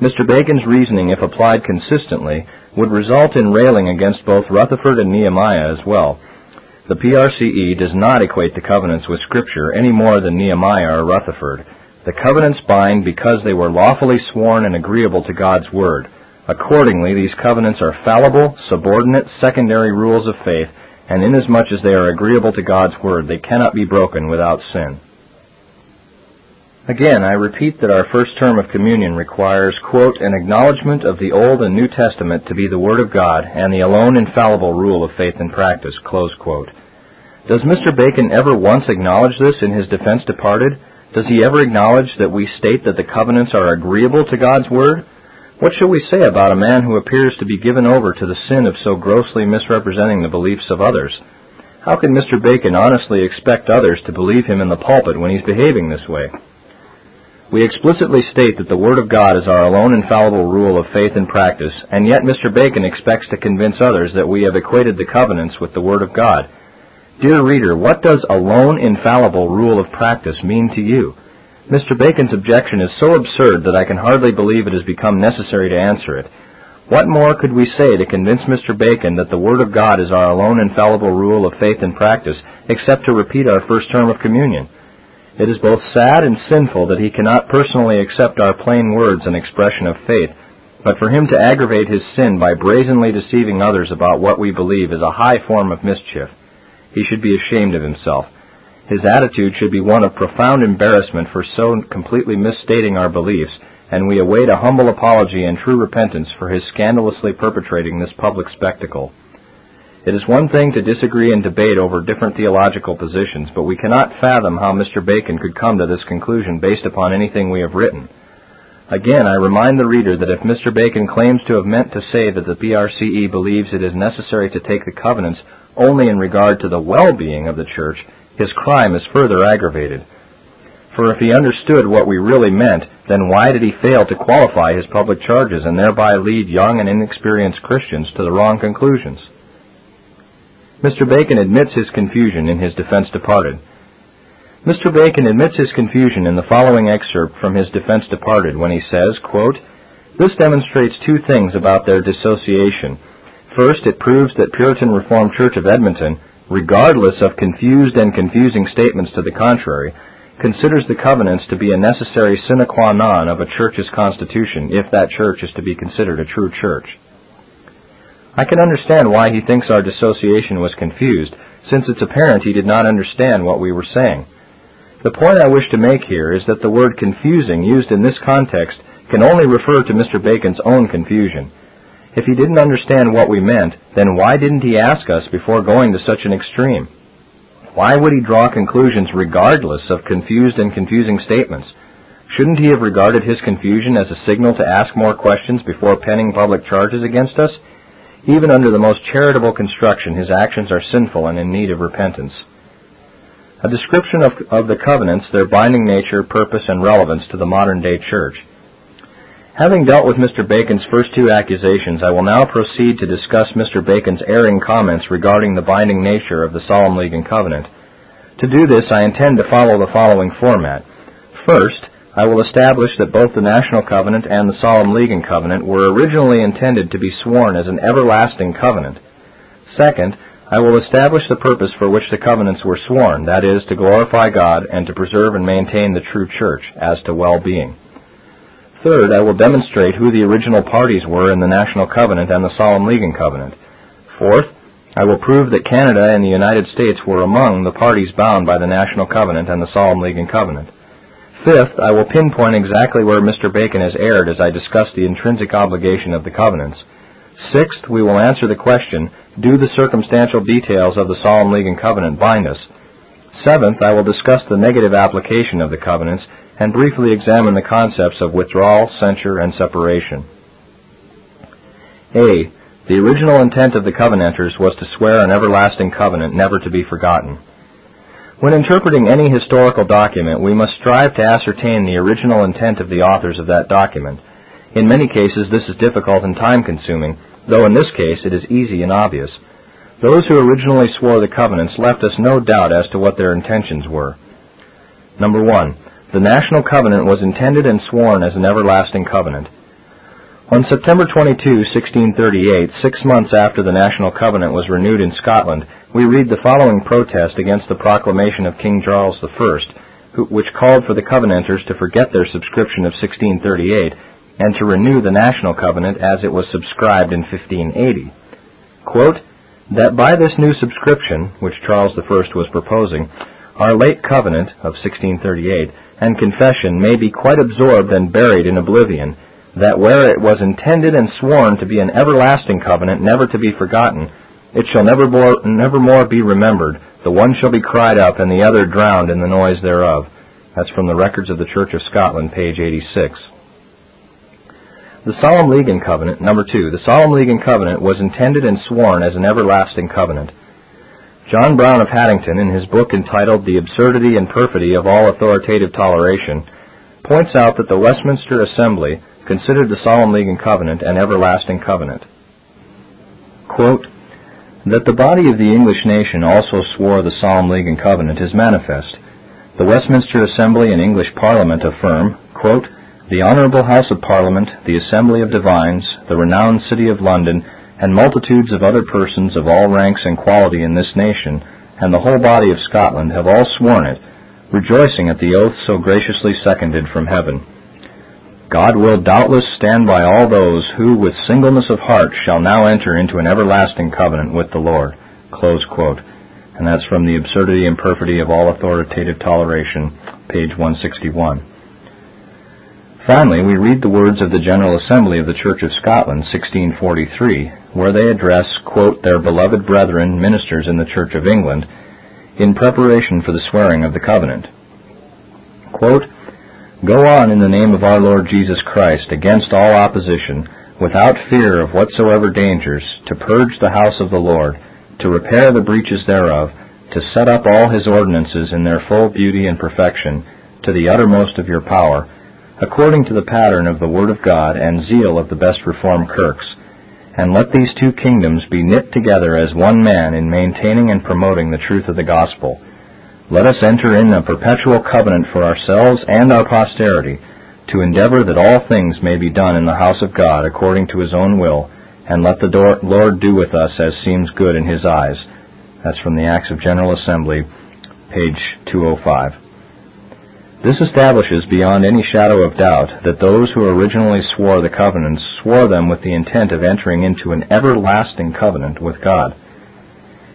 S1: Mr. Bacon's reasoning, if applied consistently, would result in railing against both Rutherford and Nehemiah as well. The PRCE does not equate the covenants with Scripture any more than Nehemiah or Rutherford. The covenants bind because they were lawfully sworn and agreeable to God's Word. Accordingly, these covenants are fallible, subordinate, secondary rules of faith, and inasmuch as they are agreeable to God's Word, they cannot be broken without sin. Again, I repeat that our first term of communion requires, quote, an acknowledgement of the Old and New Testament to be the Word of God and the alone infallible rule of faith and practice, close quote. Does Mr. Bacon ever once acknowledge this in his defense departed? Does he ever acknowledge that we state that the covenants are agreeable to God's Word? What shall we say about a man who appears to be given over to the sin of so grossly misrepresenting the beliefs of others? How can Mr. Bacon honestly expect others to believe him in the pulpit when he's behaving this way? We explicitly state that the Word of God is our alone infallible rule of faith and practice, and yet Mr. Bacon expects to convince others that we have equated the covenants with the Word of God. Dear reader, what does alone infallible rule of practice mean to you? Mr. Bacon's objection is so absurd that I can hardly believe it has become necessary to answer it. What more could we say to convince Mr. Bacon that the Word of God is our alone infallible rule of faith and practice, except to repeat our first term of communion? It is both sad and sinful that he cannot personally accept our plain words and expression of faith, but for him to aggravate his sin by brazenly deceiving others about what we believe is a high form of mischief. He should be ashamed of himself. His attitude should be one of profound embarrassment for so completely misstating our beliefs, and we await a humble apology and true repentance for his scandalously perpetrating this public spectacle. It is one thing to disagree and debate over different theological positions, but we cannot fathom how Mr. Bacon could come to this conclusion based upon anything we have written. Again, I remind the reader that if Mr. Bacon claims to have meant to say that the PRCE believes it is necessary to take the covenants only in regard to the well-being of the church, his crime is further aggravated. For if he understood what we really meant, then why did he fail to qualify his public charges and thereby lead young and inexperienced Christians to the wrong conclusions? Mr. Bacon admits his confusion in his Defense Departed. Mr. Bacon admits his confusion in the following excerpt from his Defense Departed when he says, quote, This demonstrates two things about their dissociation. First, it proves that Puritan Reformed Church of Edmonton regardless of confused and confusing statements to the contrary, considers the covenants to be a necessary sine qua non of a church's constitution if that church is to be considered a true church. I can understand why he thinks our dissociation was confused, since it's apparent he did not understand what we were saying. The point I wish to make here is that the word confusing used in this context can only refer to Mr. Bacon's own confusion. If he didn't understand what we meant, then why didn't he ask us before going to such an extreme? Why would he draw conclusions regardless of confused and confusing statements? Shouldn't he have regarded his confusion as a signal to ask more questions before penning public charges against us? Even under the most charitable construction, his actions are sinful and in need of repentance. A description of, of the covenants, their binding nature, purpose, and relevance to the modern day church. Having dealt with Mr. Bacon's first two accusations, I will now proceed to discuss Mr. Bacon's erring comments regarding the binding nature of the Solemn League and Covenant. To do this, I intend to follow the following format. First, I will establish that both the National Covenant and the Solemn League and Covenant were originally intended to be sworn as an everlasting covenant. Second, I will establish the purpose for which the covenants were sworn, that is, to glorify God and to preserve and maintain the true church, as to well-being. Third, I will demonstrate who the original parties were in the National Covenant and the Solemn League and Covenant. Fourth, I will prove that Canada and the United States were among the parties bound by the National Covenant and the Solemn League and Covenant. Fifth, I will pinpoint exactly where Mr. Bacon has erred as I discuss the intrinsic obligation of the covenants. Sixth, we will answer the question, do the circumstantial details of the Solemn League and Covenant bind us? Seventh, I will discuss the negative application of the covenants and briefly examine the concepts of withdrawal, censure, and separation. A. The original intent of the covenanters was to swear an everlasting covenant never to be forgotten. When interpreting any historical document, we must strive to ascertain the original intent of the authors of that document. In many cases, this is difficult and time consuming, though in this case it is easy and obvious. Those who originally swore the covenants left us no doubt as to what their intentions were. Number one, the national covenant was intended and sworn as an everlasting covenant. On September 22, 1638, six months after the national covenant was renewed in Scotland, we read the following protest against the proclamation of King Charles I, which called for the Covenanters to forget their subscription of 1638 and to renew the national covenant as it was subscribed in 1580. Quote, that by this new subscription, which Charles I was proposing, our late covenant of 1638 and confession may be quite absorbed and buried in oblivion, that where it was intended and sworn to be an everlasting covenant never to be forgotten, it shall never more, never more be remembered. The one shall be cried up, and the other drowned in the noise thereof. That's from the Records of the Church of Scotland, page 86. The Solemn League and Covenant, number two, the Solemn League and Covenant was intended and sworn as an everlasting covenant. John Brown of Haddington, in his book entitled The Absurdity and Perfidy of All Authoritative Toleration, points out that the Westminster Assembly considered the Solemn League and Covenant an everlasting covenant. Quote, that the body of the English nation also swore the Solemn League and Covenant is manifest. The Westminster Assembly and English Parliament affirm, quote, the Honorable House of Parliament, the Assembly of Divines, the renowned City of London, and multitudes of other persons of all ranks and quality in this nation, and the whole body of Scotland, have all sworn it, rejoicing at the oath so graciously seconded from heaven. God will doubtless stand by all those who, with singleness of heart, shall now enter into an everlasting covenant with the Lord. And that's from The Absurdity and Perfidy of All Authoritative Toleration, page 161. Finally, we read the words of the General Assembly of the Church of Scotland, 1643, where they address, quote, their beloved brethren, ministers in the Church of England, in preparation for the swearing of the covenant. Quote, Go on in the name of our Lord Jesus Christ against all opposition, without fear of whatsoever dangers, to purge the house of the Lord, to repair the breaches thereof, to set up all his ordinances in their full beauty and perfection, to the uttermost of your power, according to the pattern of the Word of God and zeal of the best Reformed Kirks, and let these two kingdoms be knit together as one man in maintaining and promoting the truth of the gospel. Let us enter in a perpetual covenant for ourselves and our posterity, to endeavor that all things may be done in the house of God according to his own will, and let the Lord do with us as seems good in his eyes. That's from the Acts of General Assembly, page 205. This establishes beyond any shadow of doubt that those who originally swore the covenants swore them with the intent of entering into an everlasting covenant with God.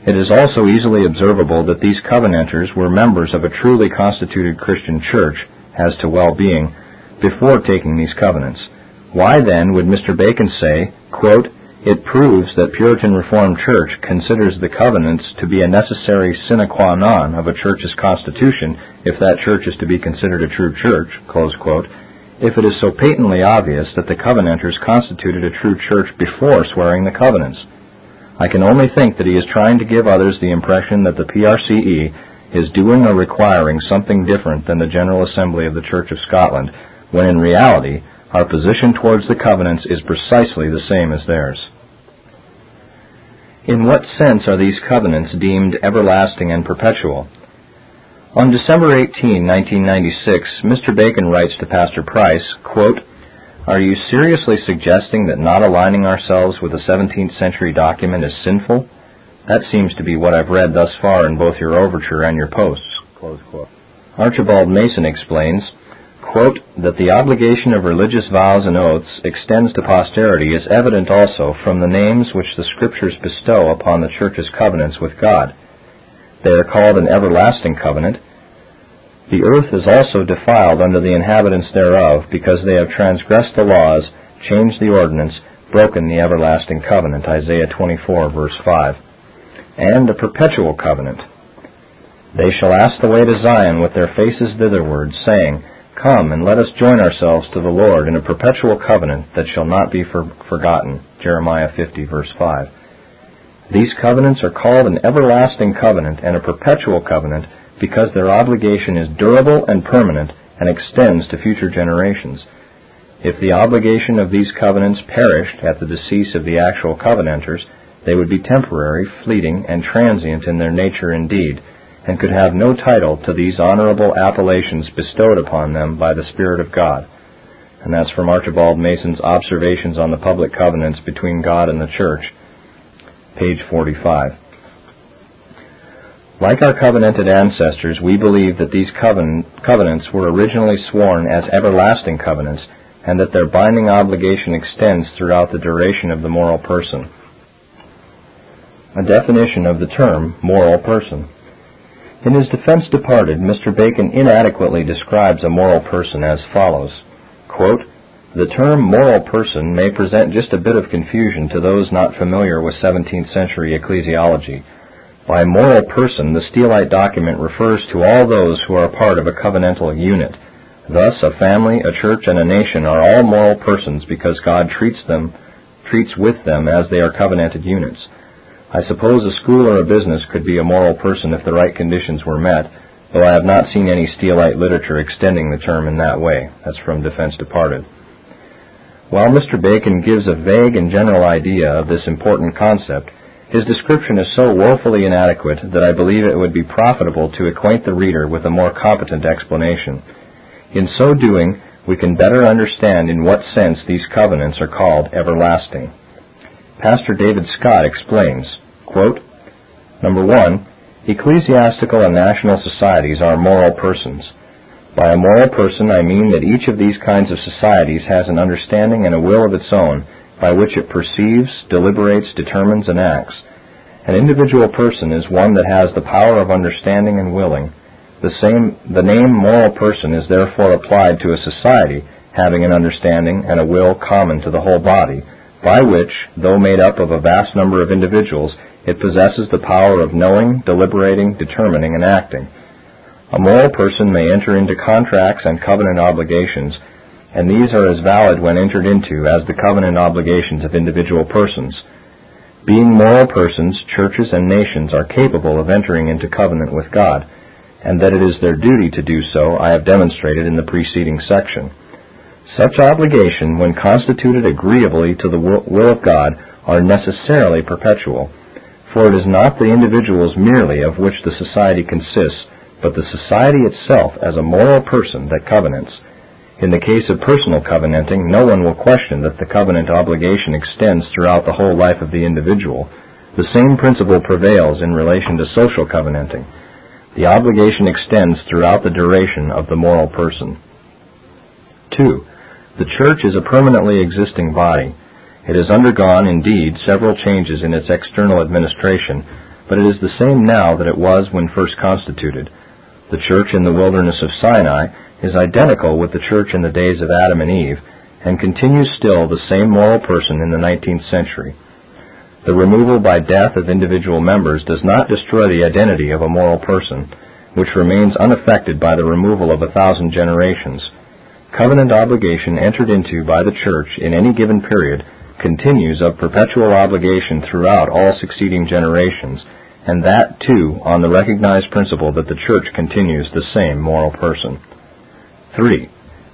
S1: It is also easily observable that these covenanters were members of a truly constituted Christian church as to well-being before taking these covenants. Why then would Mr. Bacon say, quote, it proves that Puritan Reformed Church considers the covenants to be a necessary sine qua non of a church's constitution if that church is to be considered a true church, if it is so patently obvious that the covenanters constituted a true church before swearing the covenants. I can only think that he is trying to give others the impression that the PRCE is doing or requiring something different than the General Assembly of the Church of Scotland, when in reality, our position towards the covenants is precisely the same as theirs. In what sense are these covenants deemed everlasting and perpetual? On December 18, 1996, Mr. Bacon writes to Pastor Price, quote, Are you seriously suggesting that not aligning ourselves with a 17th century document is sinful? That seems to be what I've read thus far in both your overture and your posts. Archibald Mason explains, quote, that the obligation of religious vows and oaths extends to posterity is evident also from the names which the Scriptures bestow upon the Church's covenants with God. They are called an everlasting covenant. The earth is also defiled under the inhabitants thereof, because they have transgressed the laws, changed the ordinance, broken the everlasting covenant. Isaiah 24, verse 5. And a perpetual covenant. They shall ask the way to Zion with their faces thitherward, saying, Come and let us join ourselves to the Lord in a perpetual covenant that shall not be for- forgotten. Jeremiah 50 verse 5. These covenants are called an everlasting covenant and a perpetual covenant because their obligation is durable and permanent and extends to future generations. If the obligation of these covenants perished at the decease of the actual covenanters, they would be temporary, fleeting, and transient in their nature indeed, and could have no title to these honorable appellations bestowed upon them by the Spirit of God. And that's from Archibald Mason's Observations on the Public Covenants Between God and the Church, page 45. Like our covenanted ancestors, we believe that these coven- covenants were originally sworn as everlasting covenants and that their binding obligation extends throughout the duration of the moral person. A definition of the term moral person. In his defense departed, Mr. Bacon inadequately describes a moral person as follows quote, The term moral person may present just a bit of confusion to those not familiar with 17th century ecclesiology. By moral person, the Steelite document refers to all those who are part of a covenantal unit. Thus, a family, a church, and a nation are all moral persons because God treats them, treats with them as they are covenanted units. I suppose a school or a business could be a moral person if the right conditions were met, though I have not seen any Steelite literature extending the term in that way. That's from Defense Departed. While Mr. Bacon gives a vague and general idea of this important concept, his description is so woefully inadequate that I believe it would be profitable to acquaint the reader with a more competent explanation. In so doing, we can better understand in what sense these covenants are called everlasting. Pastor David Scott explains Quote, Number one, ecclesiastical and national societies are moral persons. By a moral person, I mean that each of these kinds of societies has an understanding and a will of its own by which it perceives, deliberates, determines, and acts. An individual person is one that has the power of understanding and willing. The, same, the name moral person is therefore applied to a society having an understanding and a will common to the whole body, by which, though made up of a vast number of individuals, it possesses the power of knowing, deliberating, determining, and acting. A moral person may enter into contracts and covenant obligations, and these are as valid when entered into as the covenant obligations of individual persons. Being moral persons, churches and nations are capable of entering into covenant with God, and that it is their duty to do so I have demonstrated in the preceding section. Such obligation, when constituted agreeably to the will of God, are necessarily perpetual for it is not the individuals merely of which the society consists, but the society itself as a moral person that covenants. In the case of personal covenanting, no one will question that the covenant obligation extends throughout the whole life of the individual. The same principle prevails in relation to social covenanting. The obligation extends throughout the duration of the moral person. 2. The church is a permanently existing body. It has undergone, indeed, several changes in its external administration, but it is the same now that it was when first constituted. The church in the wilderness of Sinai is identical with the church in the days of Adam and Eve, and continues still the same moral person in the 19th century. The removal by death of individual members does not destroy the identity of a moral person, which remains unaffected by the removal of a thousand generations. Covenant obligation entered into by the church in any given period continues of perpetual obligation throughout all succeeding generations, and that, too, on the recognized principle that the Church continues the same moral person. 3.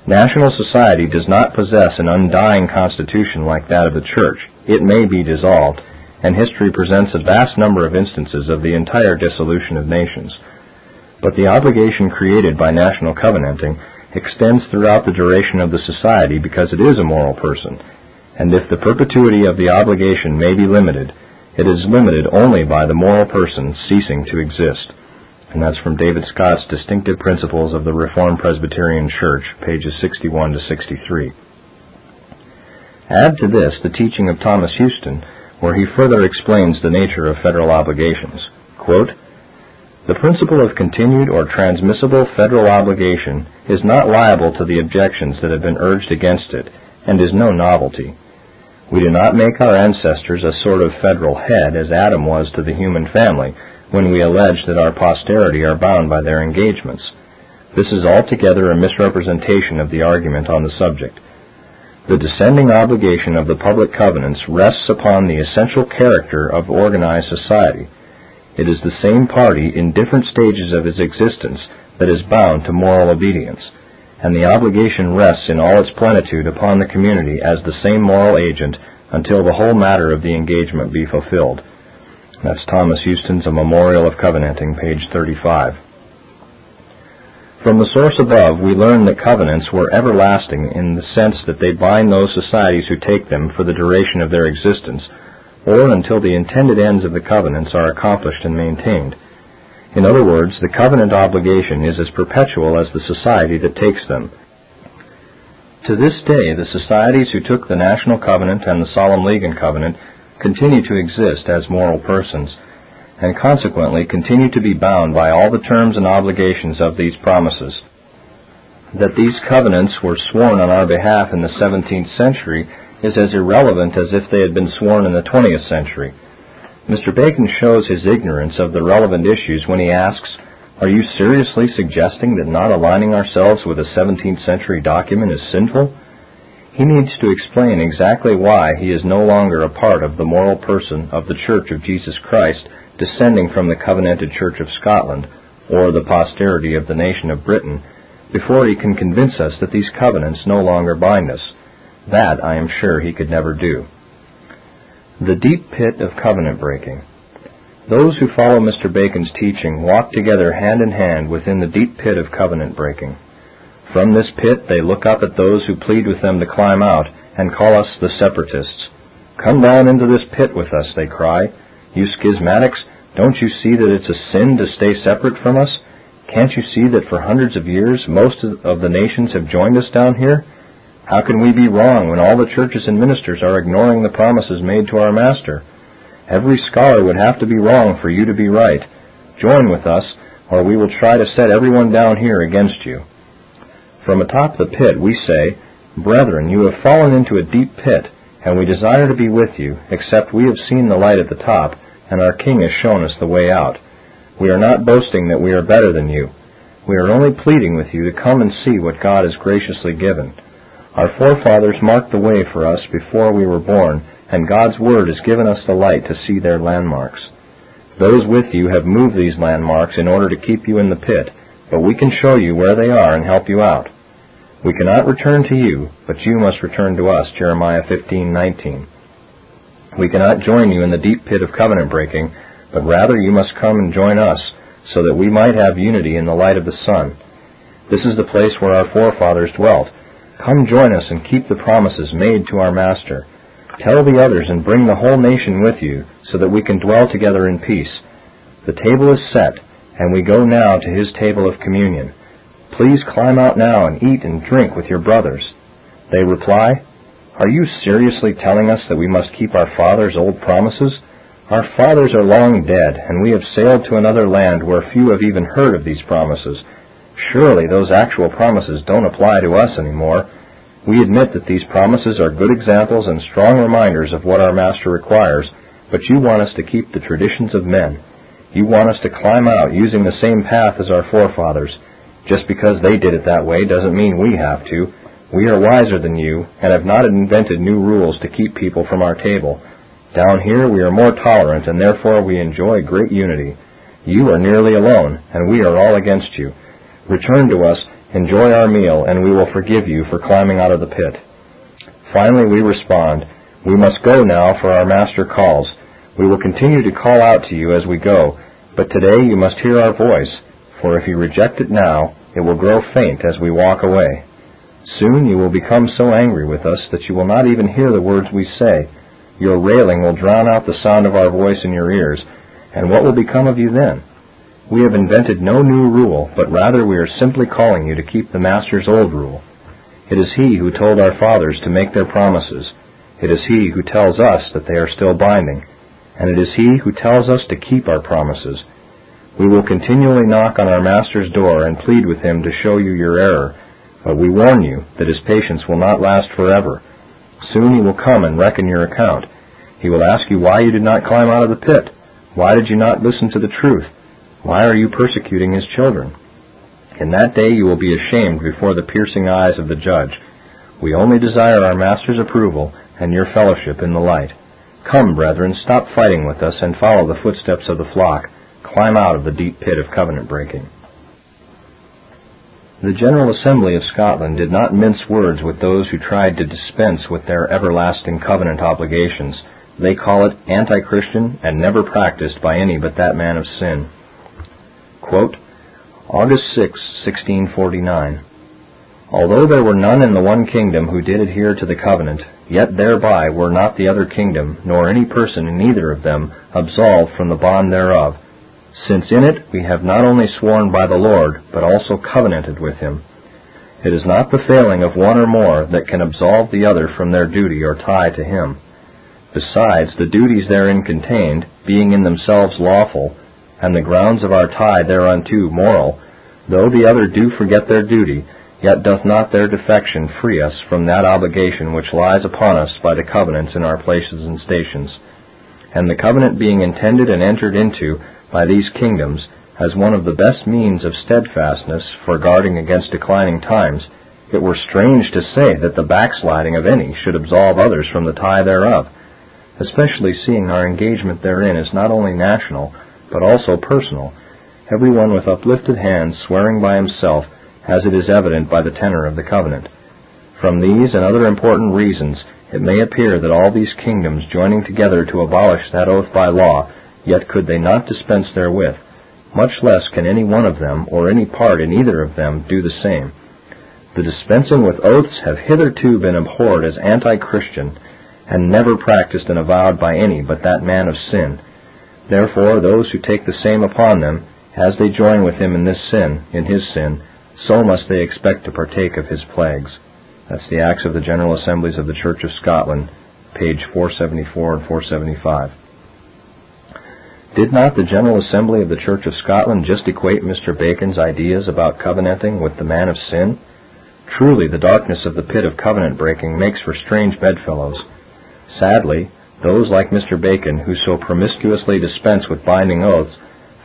S1: National society does not possess an undying constitution like that of the Church. It may be dissolved, and history presents a vast number of instances of the entire dissolution of nations. But the obligation created by national covenanting extends throughout the duration of the society because it is a moral person, and if the perpetuity of the obligation may be limited, it is limited only by the moral person ceasing to exist. And that's from David Scott's Distinctive Principles of the Reformed Presbyterian Church, pages 61 to 63. Add to this the teaching of Thomas Houston, where he further explains the nature of federal obligations. Quote, the principle of continued or transmissible federal obligation is not liable to the objections that have been urged against it and is no novelty. We do not make our ancestors a sort of federal head as Adam was to the human family when we allege that our posterity are bound by their engagements. This is altogether a misrepresentation of the argument on the subject. The descending obligation of the public covenants rests upon the essential character of organized society. It is the same party in different stages of its existence that is bound to moral obedience and the obligation rests in all its plenitude upon the community as the same moral agent until the whole matter of the engagement be fulfilled. That's Thomas Houston's A Memorial of Covenanting, page 35. From the source above, we learn that covenants were everlasting in the sense that they bind those societies who take them for the duration of their existence, or until the intended ends of the covenants are accomplished and maintained. In other words, the covenant obligation is as perpetual as the society that takes them. To this day, the societies who took the National Covenant and the Solemn League and Covenant continue to exist as moral persons, and consequently continue to be bound by all the terms and obligations of these promises. That these covenants were sworn on our behalf in the 17th century is as irrelevant as if they had been sworn in the 20th century. Mr. Bacon shows his ignorance of the relevant issues when he asks, Are you seriously suggesting that not aligning ourselves with a 17th century document is sinful? He needs to explain exactly why he is no longer a part of the moral person of the Church of Jesus Christ descending from the covenanted Church of Scotland or the posterity of the nation of Britain before he can convince us that these covenants no longer bind us. That I am sure he could never do. The deep pit of covenant breaking. Those who follow Mr. Bacon's teaching walk together hand in hand within the deep pit of covenant breaking. From this pit they look up at those who plead with them to climb out and call us the separatists. Come down into this pit with us, they cry. You schismatics, don't you see that it's a sin to stay separate from us? Can't you see that for hundreds of years most of the nations have joined us down here? How can we be wrong when all the churches and ministers are ignoring the promises made to our Master? Every scholar would have to be wrong for you to be right. Join with us, or we will try to set everyone down here against you. From atop the pit we say, Brethren, you have fallen into a deep pit, and we desire to be with you, except we have seen the light at the top, and our King has shown us the way out. We are not boasting that we are better than you. We are only pleading with you to come and see what God has graciously given. Our forefathers marked the way for us before we were born, and God's Word has given us the light to see their landmarks. Those with you have moved these landmarks in order to keep you in the pit, but we can show you where they are and help you out. We cannot return to you, but you must return to us. Jeremiah 15:19. We cannot join you in the deep pit of covenant breaking, but rather you must come and join us so that we might have unity in the light of the sun. This is the place where our forefathers dwelt Come join us and keep the promises made to our Master. Tell the others and bring the whole nation with you, so that we can dwell together in peace. The table is set, and we go now to his table of communion. Please climb out now and eat and drink with your brothers. They reply, Are you seriously telling us that we must keep our fathers' old promises? Our fathers are long dead, and we have sailed to another land where few have even heard of these promises Surely those actual promises don't apply to us anymore. We admit that these promises are good examples and strong reminders of what our Master requires, but you want us to keep the traditions of men. You want us to climb out using the same path as our forefathers. Just because they did it that way doesn't mean we have to. We are wiser than you and have not invented new rules to keep people from our table. Down here we are more tolerant and therefore we enjoy great unity. You are nearly alone and we are all against you. Return to us, enjoy our meal, and we will forgive you for climbing out of the pit. Finally, we respond, We must go now, for our master calls. We will continue to call out to you as we go, but today you must hear our voice, for if you reject it now, it will grow faint as we walk away. Soon you will become so angry with us that you will not even hear the words we say. Your railing will drown out the sound of our voice in your ears, and what will become of you then? We have invented no new rule, but rather we are simply calling you to keep the Master's old rule. It is He who told our fathers to make their promises. It is He who tells us that they are still binding. And it is He who tells us to keep our promises. We will continually knock on our Master's door and plead with Him to show you your error, but we warn you that His patience will not last forever. Soon He will come and reckon your account. He will ask you why you did not climb out of the pit. Why did you not listen to the truth? Why are you persecuting his children? In that day you will be ashamed before the piercing eyes of the judge. We only desire our master's approval and your fellowship in the light. Come, brethren, stop fighting with us and follow the footsteps of the flock. Climb out of the deep pit of covenant breaking. The General Assembly of Scotland did not mince words with those who tried to dispense with their everlasting covenant obligations. They call it anti-Christian and never practiced by any but that man of sin. Quote, August 6, 1649. Although there were none in the one kingdom who did adhere to the covenant, yet thereby were not the other kingdom, nor any person in either of them, absolved from the bond thereof, since in it we have not only sworn by the Lord, but also covenanted with him. It is not the failing of one or more that can absolve the other from their duty or tie to him. Besides, the duties therein contained, being in themselves lawful, and the grounds of our tie thereunto moral, though the other do forget their duty, yet doth not their defection free us from that obligation which lies upon us by the covenants in our places and stations. And the covenant being intended and entered into by these kingdoms as one of the best means of steadfastness for guarding against declining times, it were strange to say that the backsliding of any should absolve others from the tie thereof, especially seeing our engagement therein is not only national, but also personal, every one with uplifted hands, swearing by himself, as it is evident by the tenor of the covenant. From these and other important reasons, it may appear that all these kingdoms joining together to abolish that oath by law, yet could they not dispense therewith, much less can any one of them, or any part in either of them, do the same. The dispensing with oaths have hitherto been abhorred as anti-Christian, and never practiced and avowed by any but that man of sin, Therefore, those who take the same upon them, as they join with him in this sin, in his sin, so must they expect to partake of his plagues. That's the Acts of the General Assemblies of the Church of Scotland, page 474 and 475. Did not the General Assembly of the Church of Scotland just equate Mr. Bacon's ideas about covenanting with the man of sin? Truly, the darkness of the pit of covenant breaking makes for strange bedfellows. Sadly, those like Mr. Bacon, who so promiscuously dispense with binding oaths,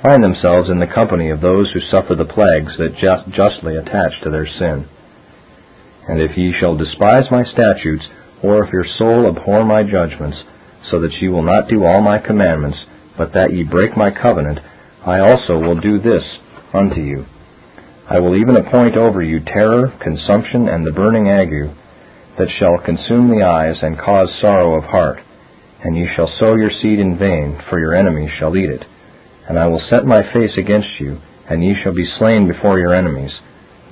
S1: find themselves in the company of those who suffer the plagues that just, justly attach to their sin. And if ye shall despise my statutes, or if your soul abhor my judgments, so that ye will not do all my commandments, but that ye break my covenant, I also will do this unto you. I will even appoint over you terror, consumption, and the burning ague, that shall consume the eyes and cause sorrow of heart, and ye shall sow your seed in vain, for your enemies shall eat it. And I will set my face against you, and ye shall be slain before your enemies.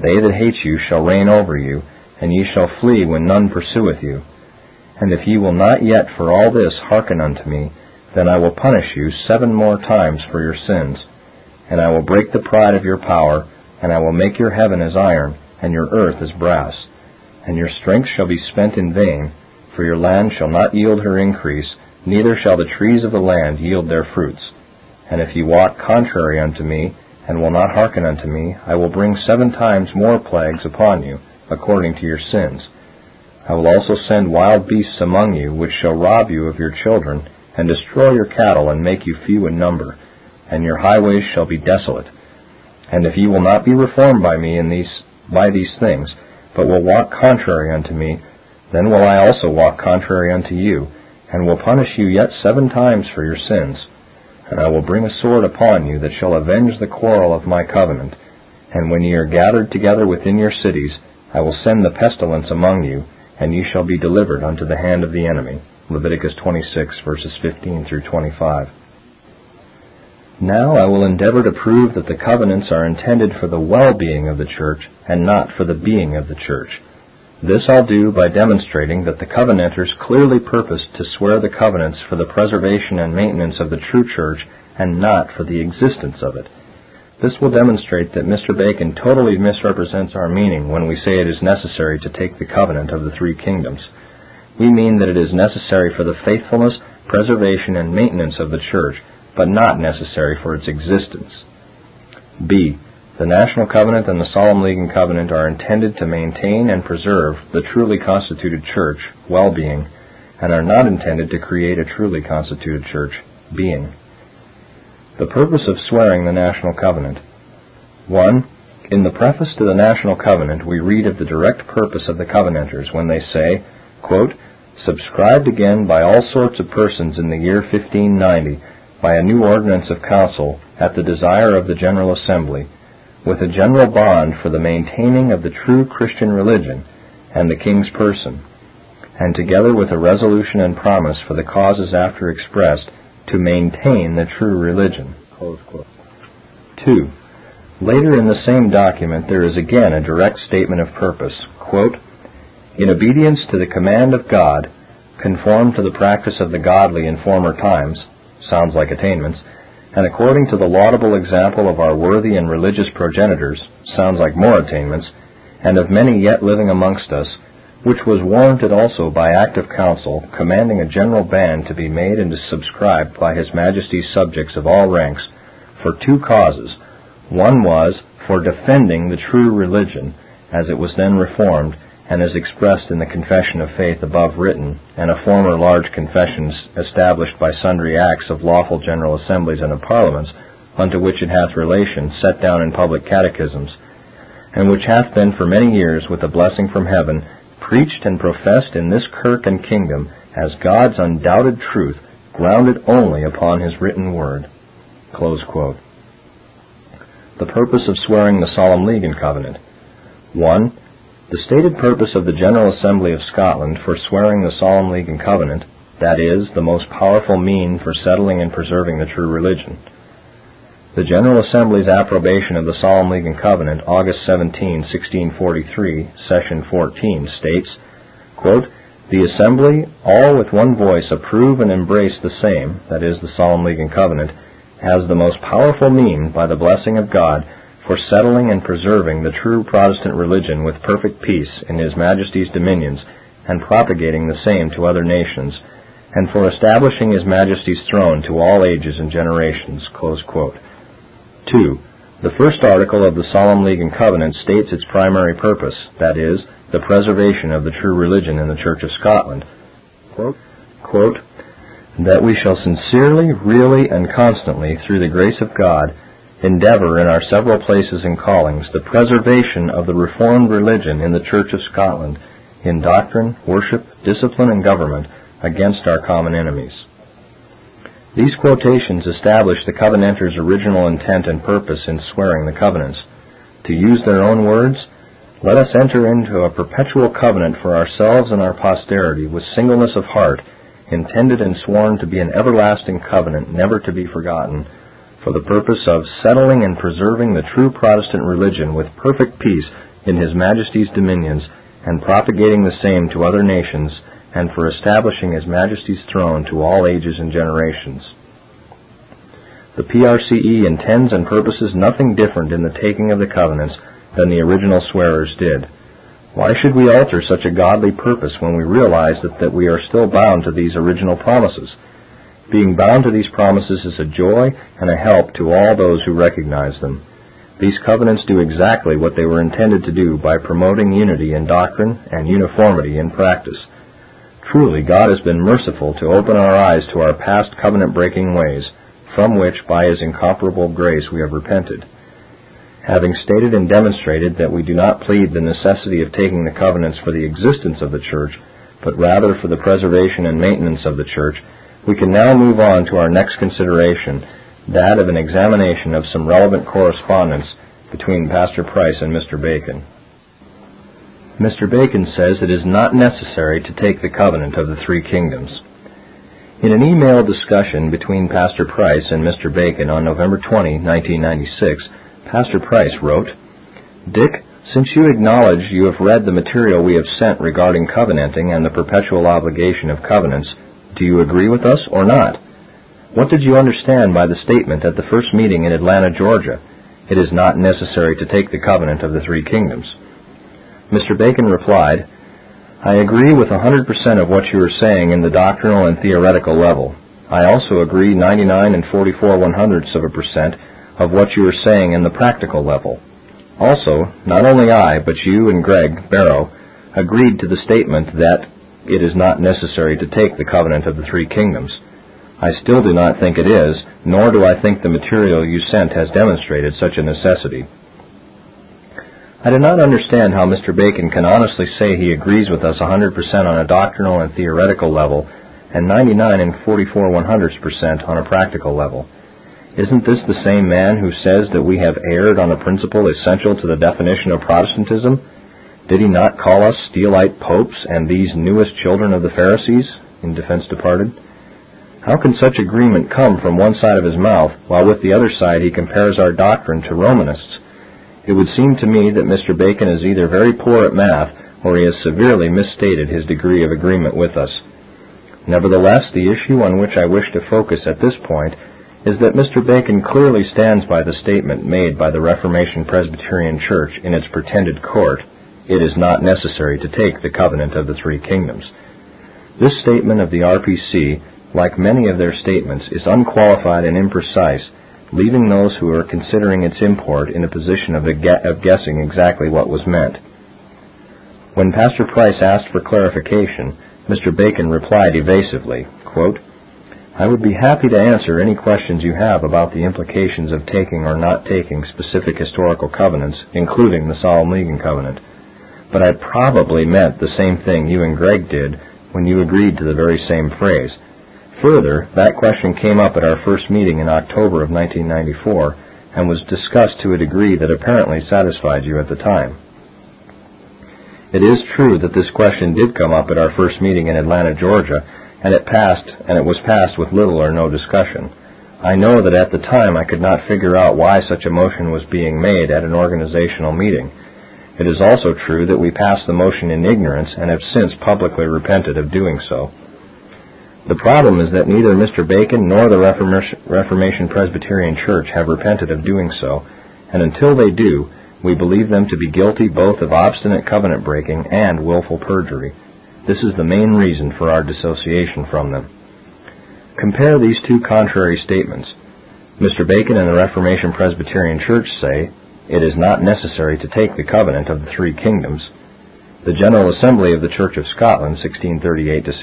S1: They that hate you shall reign over you, and ye shall flee when none pursueth you. And if ye will not yet for all this hearken unto me, then I will punish you seven more times for your sins. And I will break the pride of your power, and I will make your heaven as iron, and your earth as brass. And your strength shall be spent in vain, for your land shall not yield her increase, neither shall the trees of the land yield their fruits. And if ye walk contrary unto me, and will not hearken unto me, I will bring seven times more plagues upon you, according to your sins. I will also send wild beasts among you, which shall rob you of your children, and destroy your cattle, and make you few in number, and your highways shall be desolate. And if ye will not be reformed by me in these, by these things, but will walk contrary unto me, then will I also walk contrary unto you, and will punish you yet seven times for your sins. And I will bring a sword upon you that shall avenge the quarrel of my covenant. And when ye are gathered together within your cities, I will send the pestilence among you, and ye shall be delivered unto the hand of the enemy. Leviticus 26 verses 15 through 25. Now I will endeavor to prove that the covenants are intended for the well-being of the church and not for the being of the church. This I'll do by demonstrating that the Covenanters clearly purposed to swear the covenants for the preservation and maintenance of the true Church and not for the existence of it. This will demonstrate that Mr. Bacon totally misrepresents our meaning when we say it is necessary to take the covenant of the three kingdoms. We mean that it is necessary for the faithfulness, preservation, and maintenance of the Church, but not necessary for its existence. B. The National Covenant and the Solemn League and Covenant are intended to maintain and preserve the truly constituted church, well being, and are not intended to create a truly constituted church, being. The purpose of swearing the National Covenant 1. In the preface to the National Covenant, we read of the direct purpose of the Covenanters when they say, quote, Subscribed again by all sorts of persons in the year 1590 by a new ordinance of council at the desire of the General Assembly with a general bond for the maintaining of the true Christian religion and the king's person, and together with a resolution and promise for the causes after expressed to maintain the true religion. 2. Later in the same document, there is again a direct statement of purpose. Quote, in obedience to the command of God, conform to the practice of the godly in former times, sounds like attainments, and according to the laudable example of our worthy and religious progenitors, sounds like more attainments, and of many yet living amongst us, which was warranted also by act of council, commanding a general ban to be made and subscribed by His Majesty's subjects of all ranks, for two causes. One was, for defending the true religion, as it was then reformed, and is expressed in the confession of faith above written, and a former large confessions established by sundry acts of lawful general assemblies and of parliaments, unto which it hath relation, set down in public catechisms, and which hath been for many years, with a blessing from heaven, preached and professed in this kirk and kingdom, as God's undoubted truth, grounded only upon his written word. The purpose of swearing the solemn league and covenant. 1 the stated purpose of the General Assembly of Scotland for swearing the Solemn League and Covenant, that is, the most powerful mean for settling and preserving the true religion. The General Assembly's approbation of the Solemn League and Covenant, August 17, 1643, Session 14, states, quote, The Assembly, all with one voice, approve and embrace the same, that is, the Solemn League and Covenant, as the most powerful mean, by the blessing of God, for settling and preserving the true Protestant religion with perfect peace in His Majesty's dominions, and propagating the same to other nations, and for establishing His Majesty's throne to all ages and generations. 2. The first article of the Solemn League and Covenant states its primary purpose, that is, the preservation of the true religion in the Church of Scotland. Quote, quote, that we shall sincerely, really, and constantly, through the grace of God, endeavour in our several places and callings the preservation of the Reformed religion in the Church of Scotland in doctrine, worship, discipline, and government against our common enemies. These quotations establish the covenanters' original intent and purpose in swearing the covenants. To use their own words, let us enter into a perpetual covenant for ourselves and our posterity with singleness of heart, intended and sworn to be an everlasting covenant never to be forgotten, for the purpose of settling and preserving the true Protestant religion with perfect peace in His Majesty's dominions, and propagating the same to other nations, and for establishing His Majesty's throne to all ages and generations. The PRCE intends and purposes nothing different in the taking of the covenants than the original swearers did. Why should we alter such a godly purpose when we realize that, that we are still bound to these original promises? Being bound to these promises is a joy and a help to all those who recognize them. These covenants do exactly what they were intended to do by promoting unity in doctrine and uniformity in practice. Truly, God has been merciful to open our eyes to our past covenant breaking ways, from which, by His incomparable grace, we have repented. Having stated and demonstrated that we do not plead the necessity of taking the covenants for the existence of the church, but rather for the preservation and maintenance of the church, we can now move on to our next consideration, that of an examination of some relevant correspondence between Pastor Price and Mr. Bacon. Mr. Bacon says it is not necessary to take the covenant of the three kingdoms. In an email discussion between Pastor Price and Mr. Bacon on November 20, 1996, Pastor Price wrote, Dick, since you acknowledge you have read the material we have sent regarding covenanting and the perpetual obligation of covenants, do you agree with us or not? What did you understand by the statement at the first meeting in Atlanta, Georgia? It is not necessary to take the covenant of the three kingdoms. Mr. Bacon replied, I agree with 100% of what you are saying in the doctrinal and theoretical level. I also agree 99 and 44 one hundredths of a percent of what you are saying in the practical level. Also, not only I, but you and Greg Barrow agreed to the statement that it is not necessary to take the covenant of the three kingdoms. I still do not think it is, nor do I think the material you sent has demonstrated such a necessity. I do not understand how Mr. Bacon can honestly say he agrees with us 100% on a doctrinal and theoretical level and 99 and 44 100 percent on a practical level. Isn't this the same man who says that we have erred on a principle essential to the definition of Protestantism? Did he not call us Steelite popes and these newest children of the Pharisees? In defense departed. How can such agreement come from one side of his mouth, while with the other side he compares our doctrine to Romanists? It would seem to me that Mr. Bacon is either very poor at math, or he has severely misstated his degree of agreement with us. Nevertheless, the issue on which I wish to focus at this point is that Mr. Bacon clearly stands by the statement made by the Reformation Presbyterian Church in its pretended court it is not necessary to take the covenant of the three kingdoms. This statement of the RPC, like many of their statements, is unqualified and imprecise, leaving those who are considering its import in a position of, of guessing exactly what was meant. When Pastor Price asked for clarification, Mr. Bacon replied evasively, quote, I would be happy to answer any questions you have about the implications of taking or not taking specific historical covenants, including the Solemn League Covenant but I probably meant the same thing you and Greg did when you agreed to the very same phrase. Further, that question came up at our first meeting in October of 1994 and was discussed to a degree that apparently satisfied you at the time. It is true that this question did come up at our first meeting in Atlanta, Georgia, and it passed, and it was passed with little or no discussion. I know that at the time I could not figure out why such a motion was being made at an organizational meeting, it is also true that we passed the motion in ignorance and have since publicly repented of doing so. The problem is that neither Mr. Bacon nor the Reformation Presbyterian Church have repented of doing so, and until they do, we believe them to be guilty both of obstinate covenant breaking and willful perjury. This is the main reason for our dissociation from them. Compare these two contrary statements. Mr. Bacon and the Reformation Presbyterian Church say, it is not necessary to take the covenant of the three kingdoms. The General Assembly of the Church of Scotland, 1638 to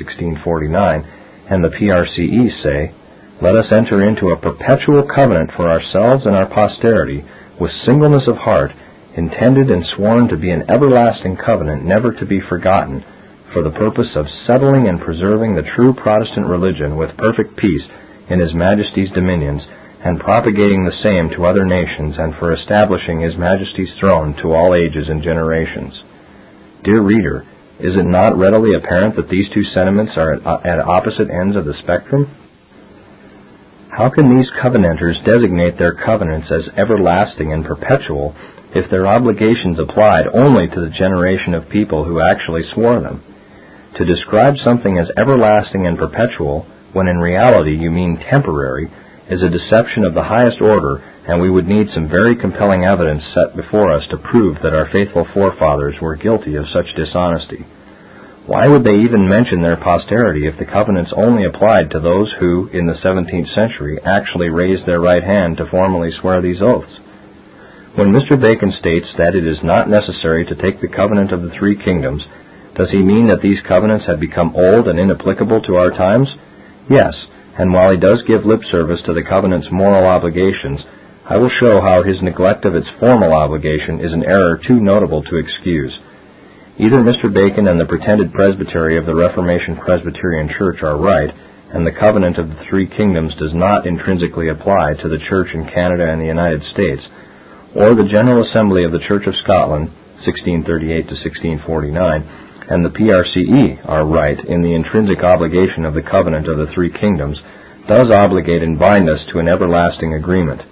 S1: 1649, and the PRCE say, Let us enter into a perpetual covenant for ourselves and our posterity with singleness of heart, intended and sworn to be an everlasting covenant never to be forgotten, for the purpose of settling and preserving the true Protestant religion with perfect peace in His Majesty's dominions, and propagating the same to other nations, and for establishing His Majesty's throne to all ages and generations. Dear reader, is it not readily apparent that these two sentiments are uh, at, opposite ends of the spectrum? How can these covenanters designate their covenants as everlasting and perpetual if their obligations applied only to the generation of people who actually swore them? To describe something as everlasting and perpetual, when in reality you mean temporary, is a deception of the highest order, and we would need some very compelling evidence set before us to prove that our faithful forefathers were guilty of such dishonesty. Why would they even mention their posterity if the covenants only applied to those who, in the 17th century, actually raised their right hand to formally swear these oaths? When Mr. Bacon states that it is not necessary to take the covenant of the three kingdoms, does he mean that these covenants have become old and inapplicable to our times? Yes, and while he does give lip service to the covenant's moral obligations, I will show how his neglect of its formal obligation is an error too notable to excuse. Either Mr. Bacon and the pretended presbytery of the Reformation Presbyterian Church are right, and the covenant of the three kingdoms does not intrinsically apply to the Church in Canada and the United States, or the General Assembly of the Church of Scotland, 1638 to 1649, and the PRCE are right in the intrinsic obligation of the covenant of the three kingdoms, does obligate and bind us to an everlasting agreement.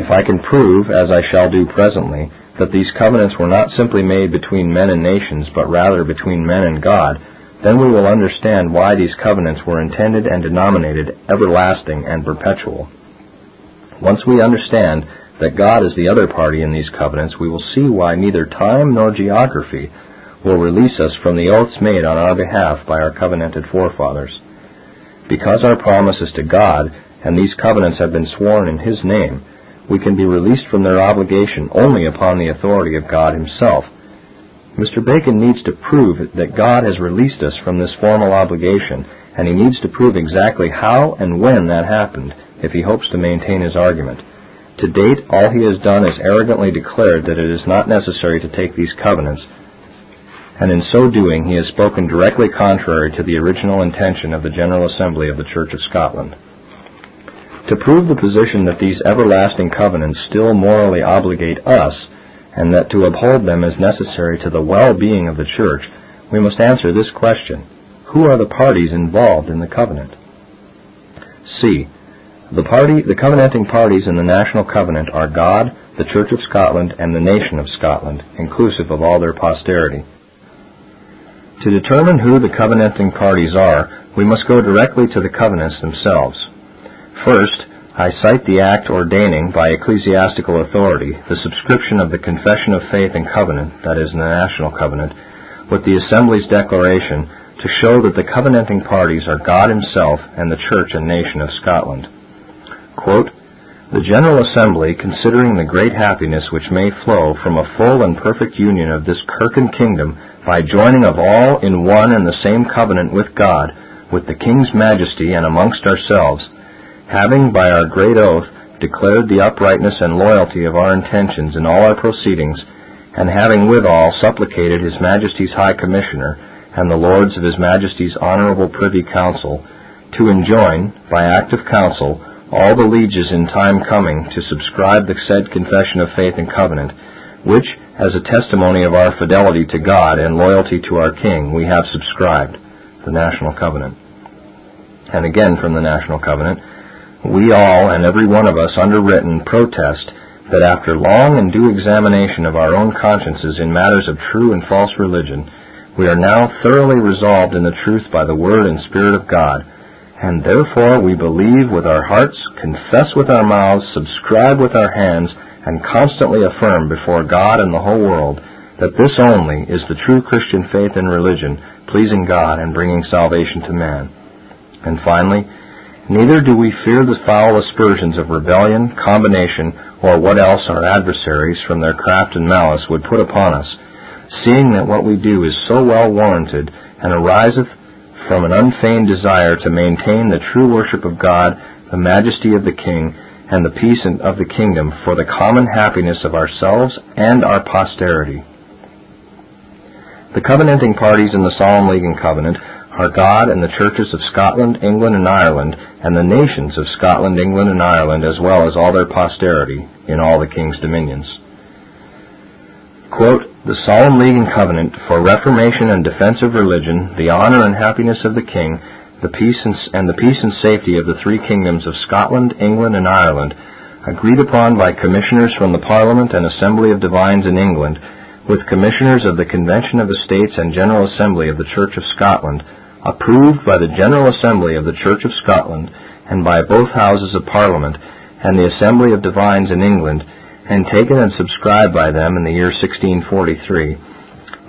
S1: If I can prove, as I shall do presently, that these covenants were not simply made between men and nations, but rather between men and God, then we will understand why these covenants were intended and denominated everlasting and perpetual. Once we understand that God is the other party in these covenants, we will see why neither time nor geography will release us from the oaths made on our behalf by our covenanted forefathers. Because our promise is to God, and these covenants have been sworn in His name, we can be released from their obligation only upon the authority of God Himself. Mr. Bacon needs to prove that God has released us from this formal obligation, and he needs to prove exactly how and when that happened if he hopes to maintain his argument. To date, all he has done is arrogantly declared that it is not necessary to take these covenants, and in so doing he has spoken directly contrary to the original intention of the General Assembly of the Church of Scotland. To prove the position that these everlasting covenants still morally obligate us, and that to uphold them is necessary to the well-being of the Church, we must answer this question. Who are the parties involved in the covenant? C. The, party, the covenanting parties in the National Covenant are God, the Church of Scotland, and the nation of Scotland, inclusive of all their posterity. To determine who the covenanting parties are, we must go directly to the covenants themselves. First, I cite the act ordaining by ecclesiastical authority the subscription of the Confession of Faith and Covenant, that is, the National Covenant, with the Assembly's declaration to show that the covenanting parties are God Himself and the Church and nation of Scotland. Quote, the General Assembly, considering the great happiness which may flow from a full and perfect union of this Kirk and Kingdom, by joining of all in one and the same covenant with God, with the king's majesty, and amongst ourselves, having by our great oath declared the uprightness and loyalty of our intentions in all our proceedings, and having withal supplicated his majesty's high commissioner and the lords of his majesty's honorable privy council to enjoin, by act of council, all the lieges in time coming to subscribe the said confession of faith and covenant, which, as a testimony of our fidelity to God and loyalty to our King, we have subscribed the National Covenant. And again from the National Covenant, we all and every one of us underwritten protest that after long and due examination of our own consciences in matters of true and false religion, we are now thoroughly resolved in the truth by the Word and Spirit of God, and therefore we believe with our hearts, confess with our mouths, subscribe with our hands, and constantly affirm before God and the whole world that this only is the true Christian faith and religion, pleasing God and bringing salvation to man. And finally, neither do we fear the foul aspersions of rebellion, combination, or what else our adversaries from their craft and malice would put upon us, seeing that what we do is so well warranted and ariseth from an unfeigned desire to maintain the true worship of God, the majesty of the King, and the peace of the kingdom for the common happiness of ourselves and our posterity. The covenanting parties in the Solemn League and Covenant are God and the churches of Scotland, England, and Ireland, and the nations of Scotland, England, and Ireland, as well as all their posterity in all the king's dominions. Quote, the Solemn League and Covenant for Reformation and Defense of Religion, the Honor and Happiness of the King, the peace and, and the peace and safety of the three kingdoms of Scotland, England, and Ireland, agreed upon by commissioners from the Parliament and Assembly of Divines in England, with commissioners of the Convention of the States and General Assembly of the Church of Scotland, approved by the General Assembly of the Church of Scotland and by both Houses of Parliament and the Assembly of Divines in England, and taken and subscribed by them in the year 1643,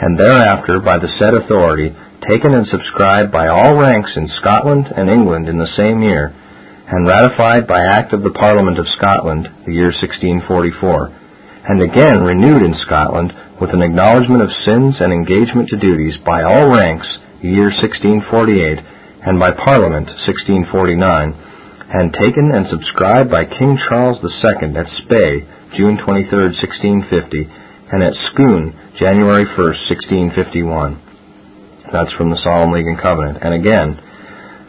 S1: and thereafter by the said authority taken and subscribed by all ranks in Scotland and England in the same year, and ratified by Act of the Parliament of Scotland, the year 1644, and again renewed in Scotland with an acknowledgment of sins and engagement to duties by all ranks, the year 1648, and by Parliament, 1649, and taken and subscribed by King Charles II at Spey, June 23, 1650, and at Scone, January 1, 1651. That's from the Solemn League and Covenant. And again,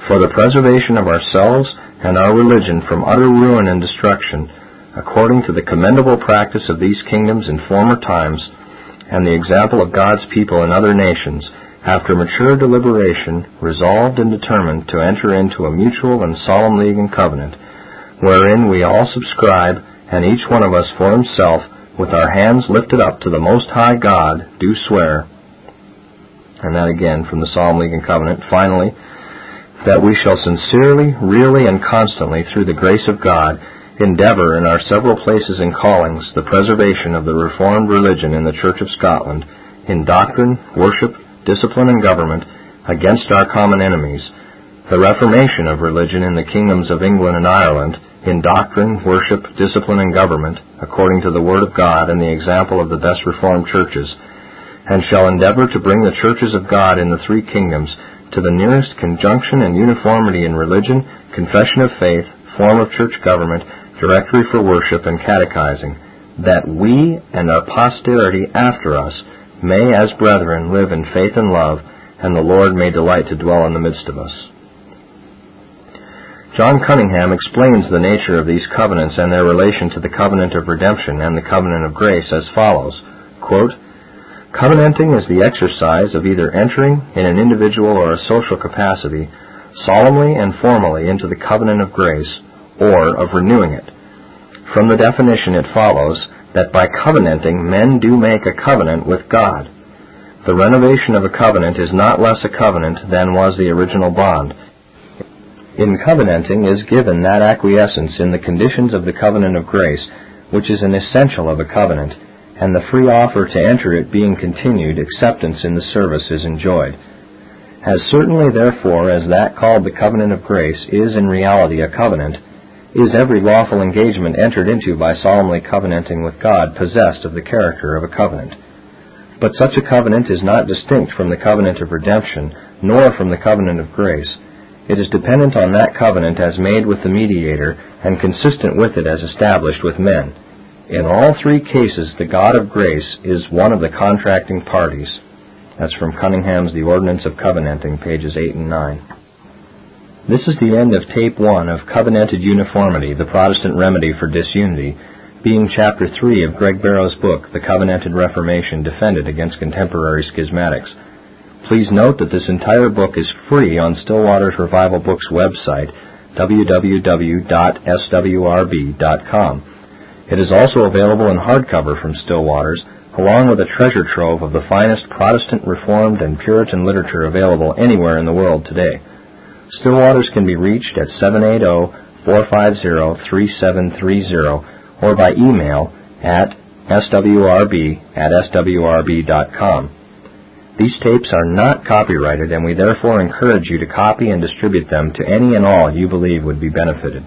S1: for the preservation of ourselves and our religion from utter ruin and destruction, according to the commendable practice of these kingdoms in former times, and the example of God's people in other nations, after mature deliberation, resolved and determined to enter into a mutual and solemn league and covenant, wherein we all subscribe, and each one of us for himself, with our hands lifted up to the Most High God, do swear, and that again from the Solemn League and Covenant. Finally, that we shall sincerely, really, and constantly, through the grace of God, endeavor in our several places and callings the preservation of the Reformed religion in the Church of Scotland, in doctrine, worship, discipline, and government, against our common enemies, the reformation of religion in the kingdoms of England and Ireland, in doctrine, worship, discipline, and government, according to the Word of God and the example of the best Reformed churches, and shall endeavor to bring the churches of God in the three kingdoms to the nearest conjunction and uniformity in religion, confession of faith, form of church government, directory for worship, and catechizing, that we and our posterity after us may as brethren live in faith and love, and the Lord may delight to dwell in the midst of us. John Cunningham explains the nature of these covenants and their relation to the covenant of redemption and the covenant of grace as follows. Quote, Covenanting is the exercise of either entering, in an individual or a social capacity, solemnly and formally into the covenant of grace, or of renewing it. From the definition it follows that by covenanting men do make a covenant with God. The renovation of a covenant is not less a covenant than was the original bond. In covenanting is given that acquiescence in the conditions of the covenant of grace, which is an essential of a covenant and the free offer to enter it being continued, acceptance in the service is enjoyed. As certainly, therefore, as that called the covenant of grace is in reality a covenant, is every lawful engagement entered into by solemnly covenanting with God possessed of the character of a covenant. But such a covenant is not distinct from the covenant of redemption, nor from the covenant of grace. It is dependent on that covenant as made with the mediator, and consistent with it as established with men. In all three cases, the God of grace is one of the contracting parties. That's from Cunningham's The Ordinance of Covenanting, pages 8 and 9. This is the end of Tape 1 of Covenanted Uniformity, the Protestant Remedy for Disunity, being Chapter 3 of Greg Barrow's book, The Covenanted Reformation Defended Against Contemporary Schismatics. Please note that this entire book is free on Stillwater's Revival Books website, www.swrb.com it is also available in hardcover from Stillwater's, along with a treasure trove of the finest Protestant, Reformed, and Puritan literature available anywhere in the world today. Stillwater's can be reached at 780-450-3730 or by email at swrb at swrb.com. These tapes are not copyrighted, and we therefore encourage you to copy and distribute them to any and all you believe would be benefited.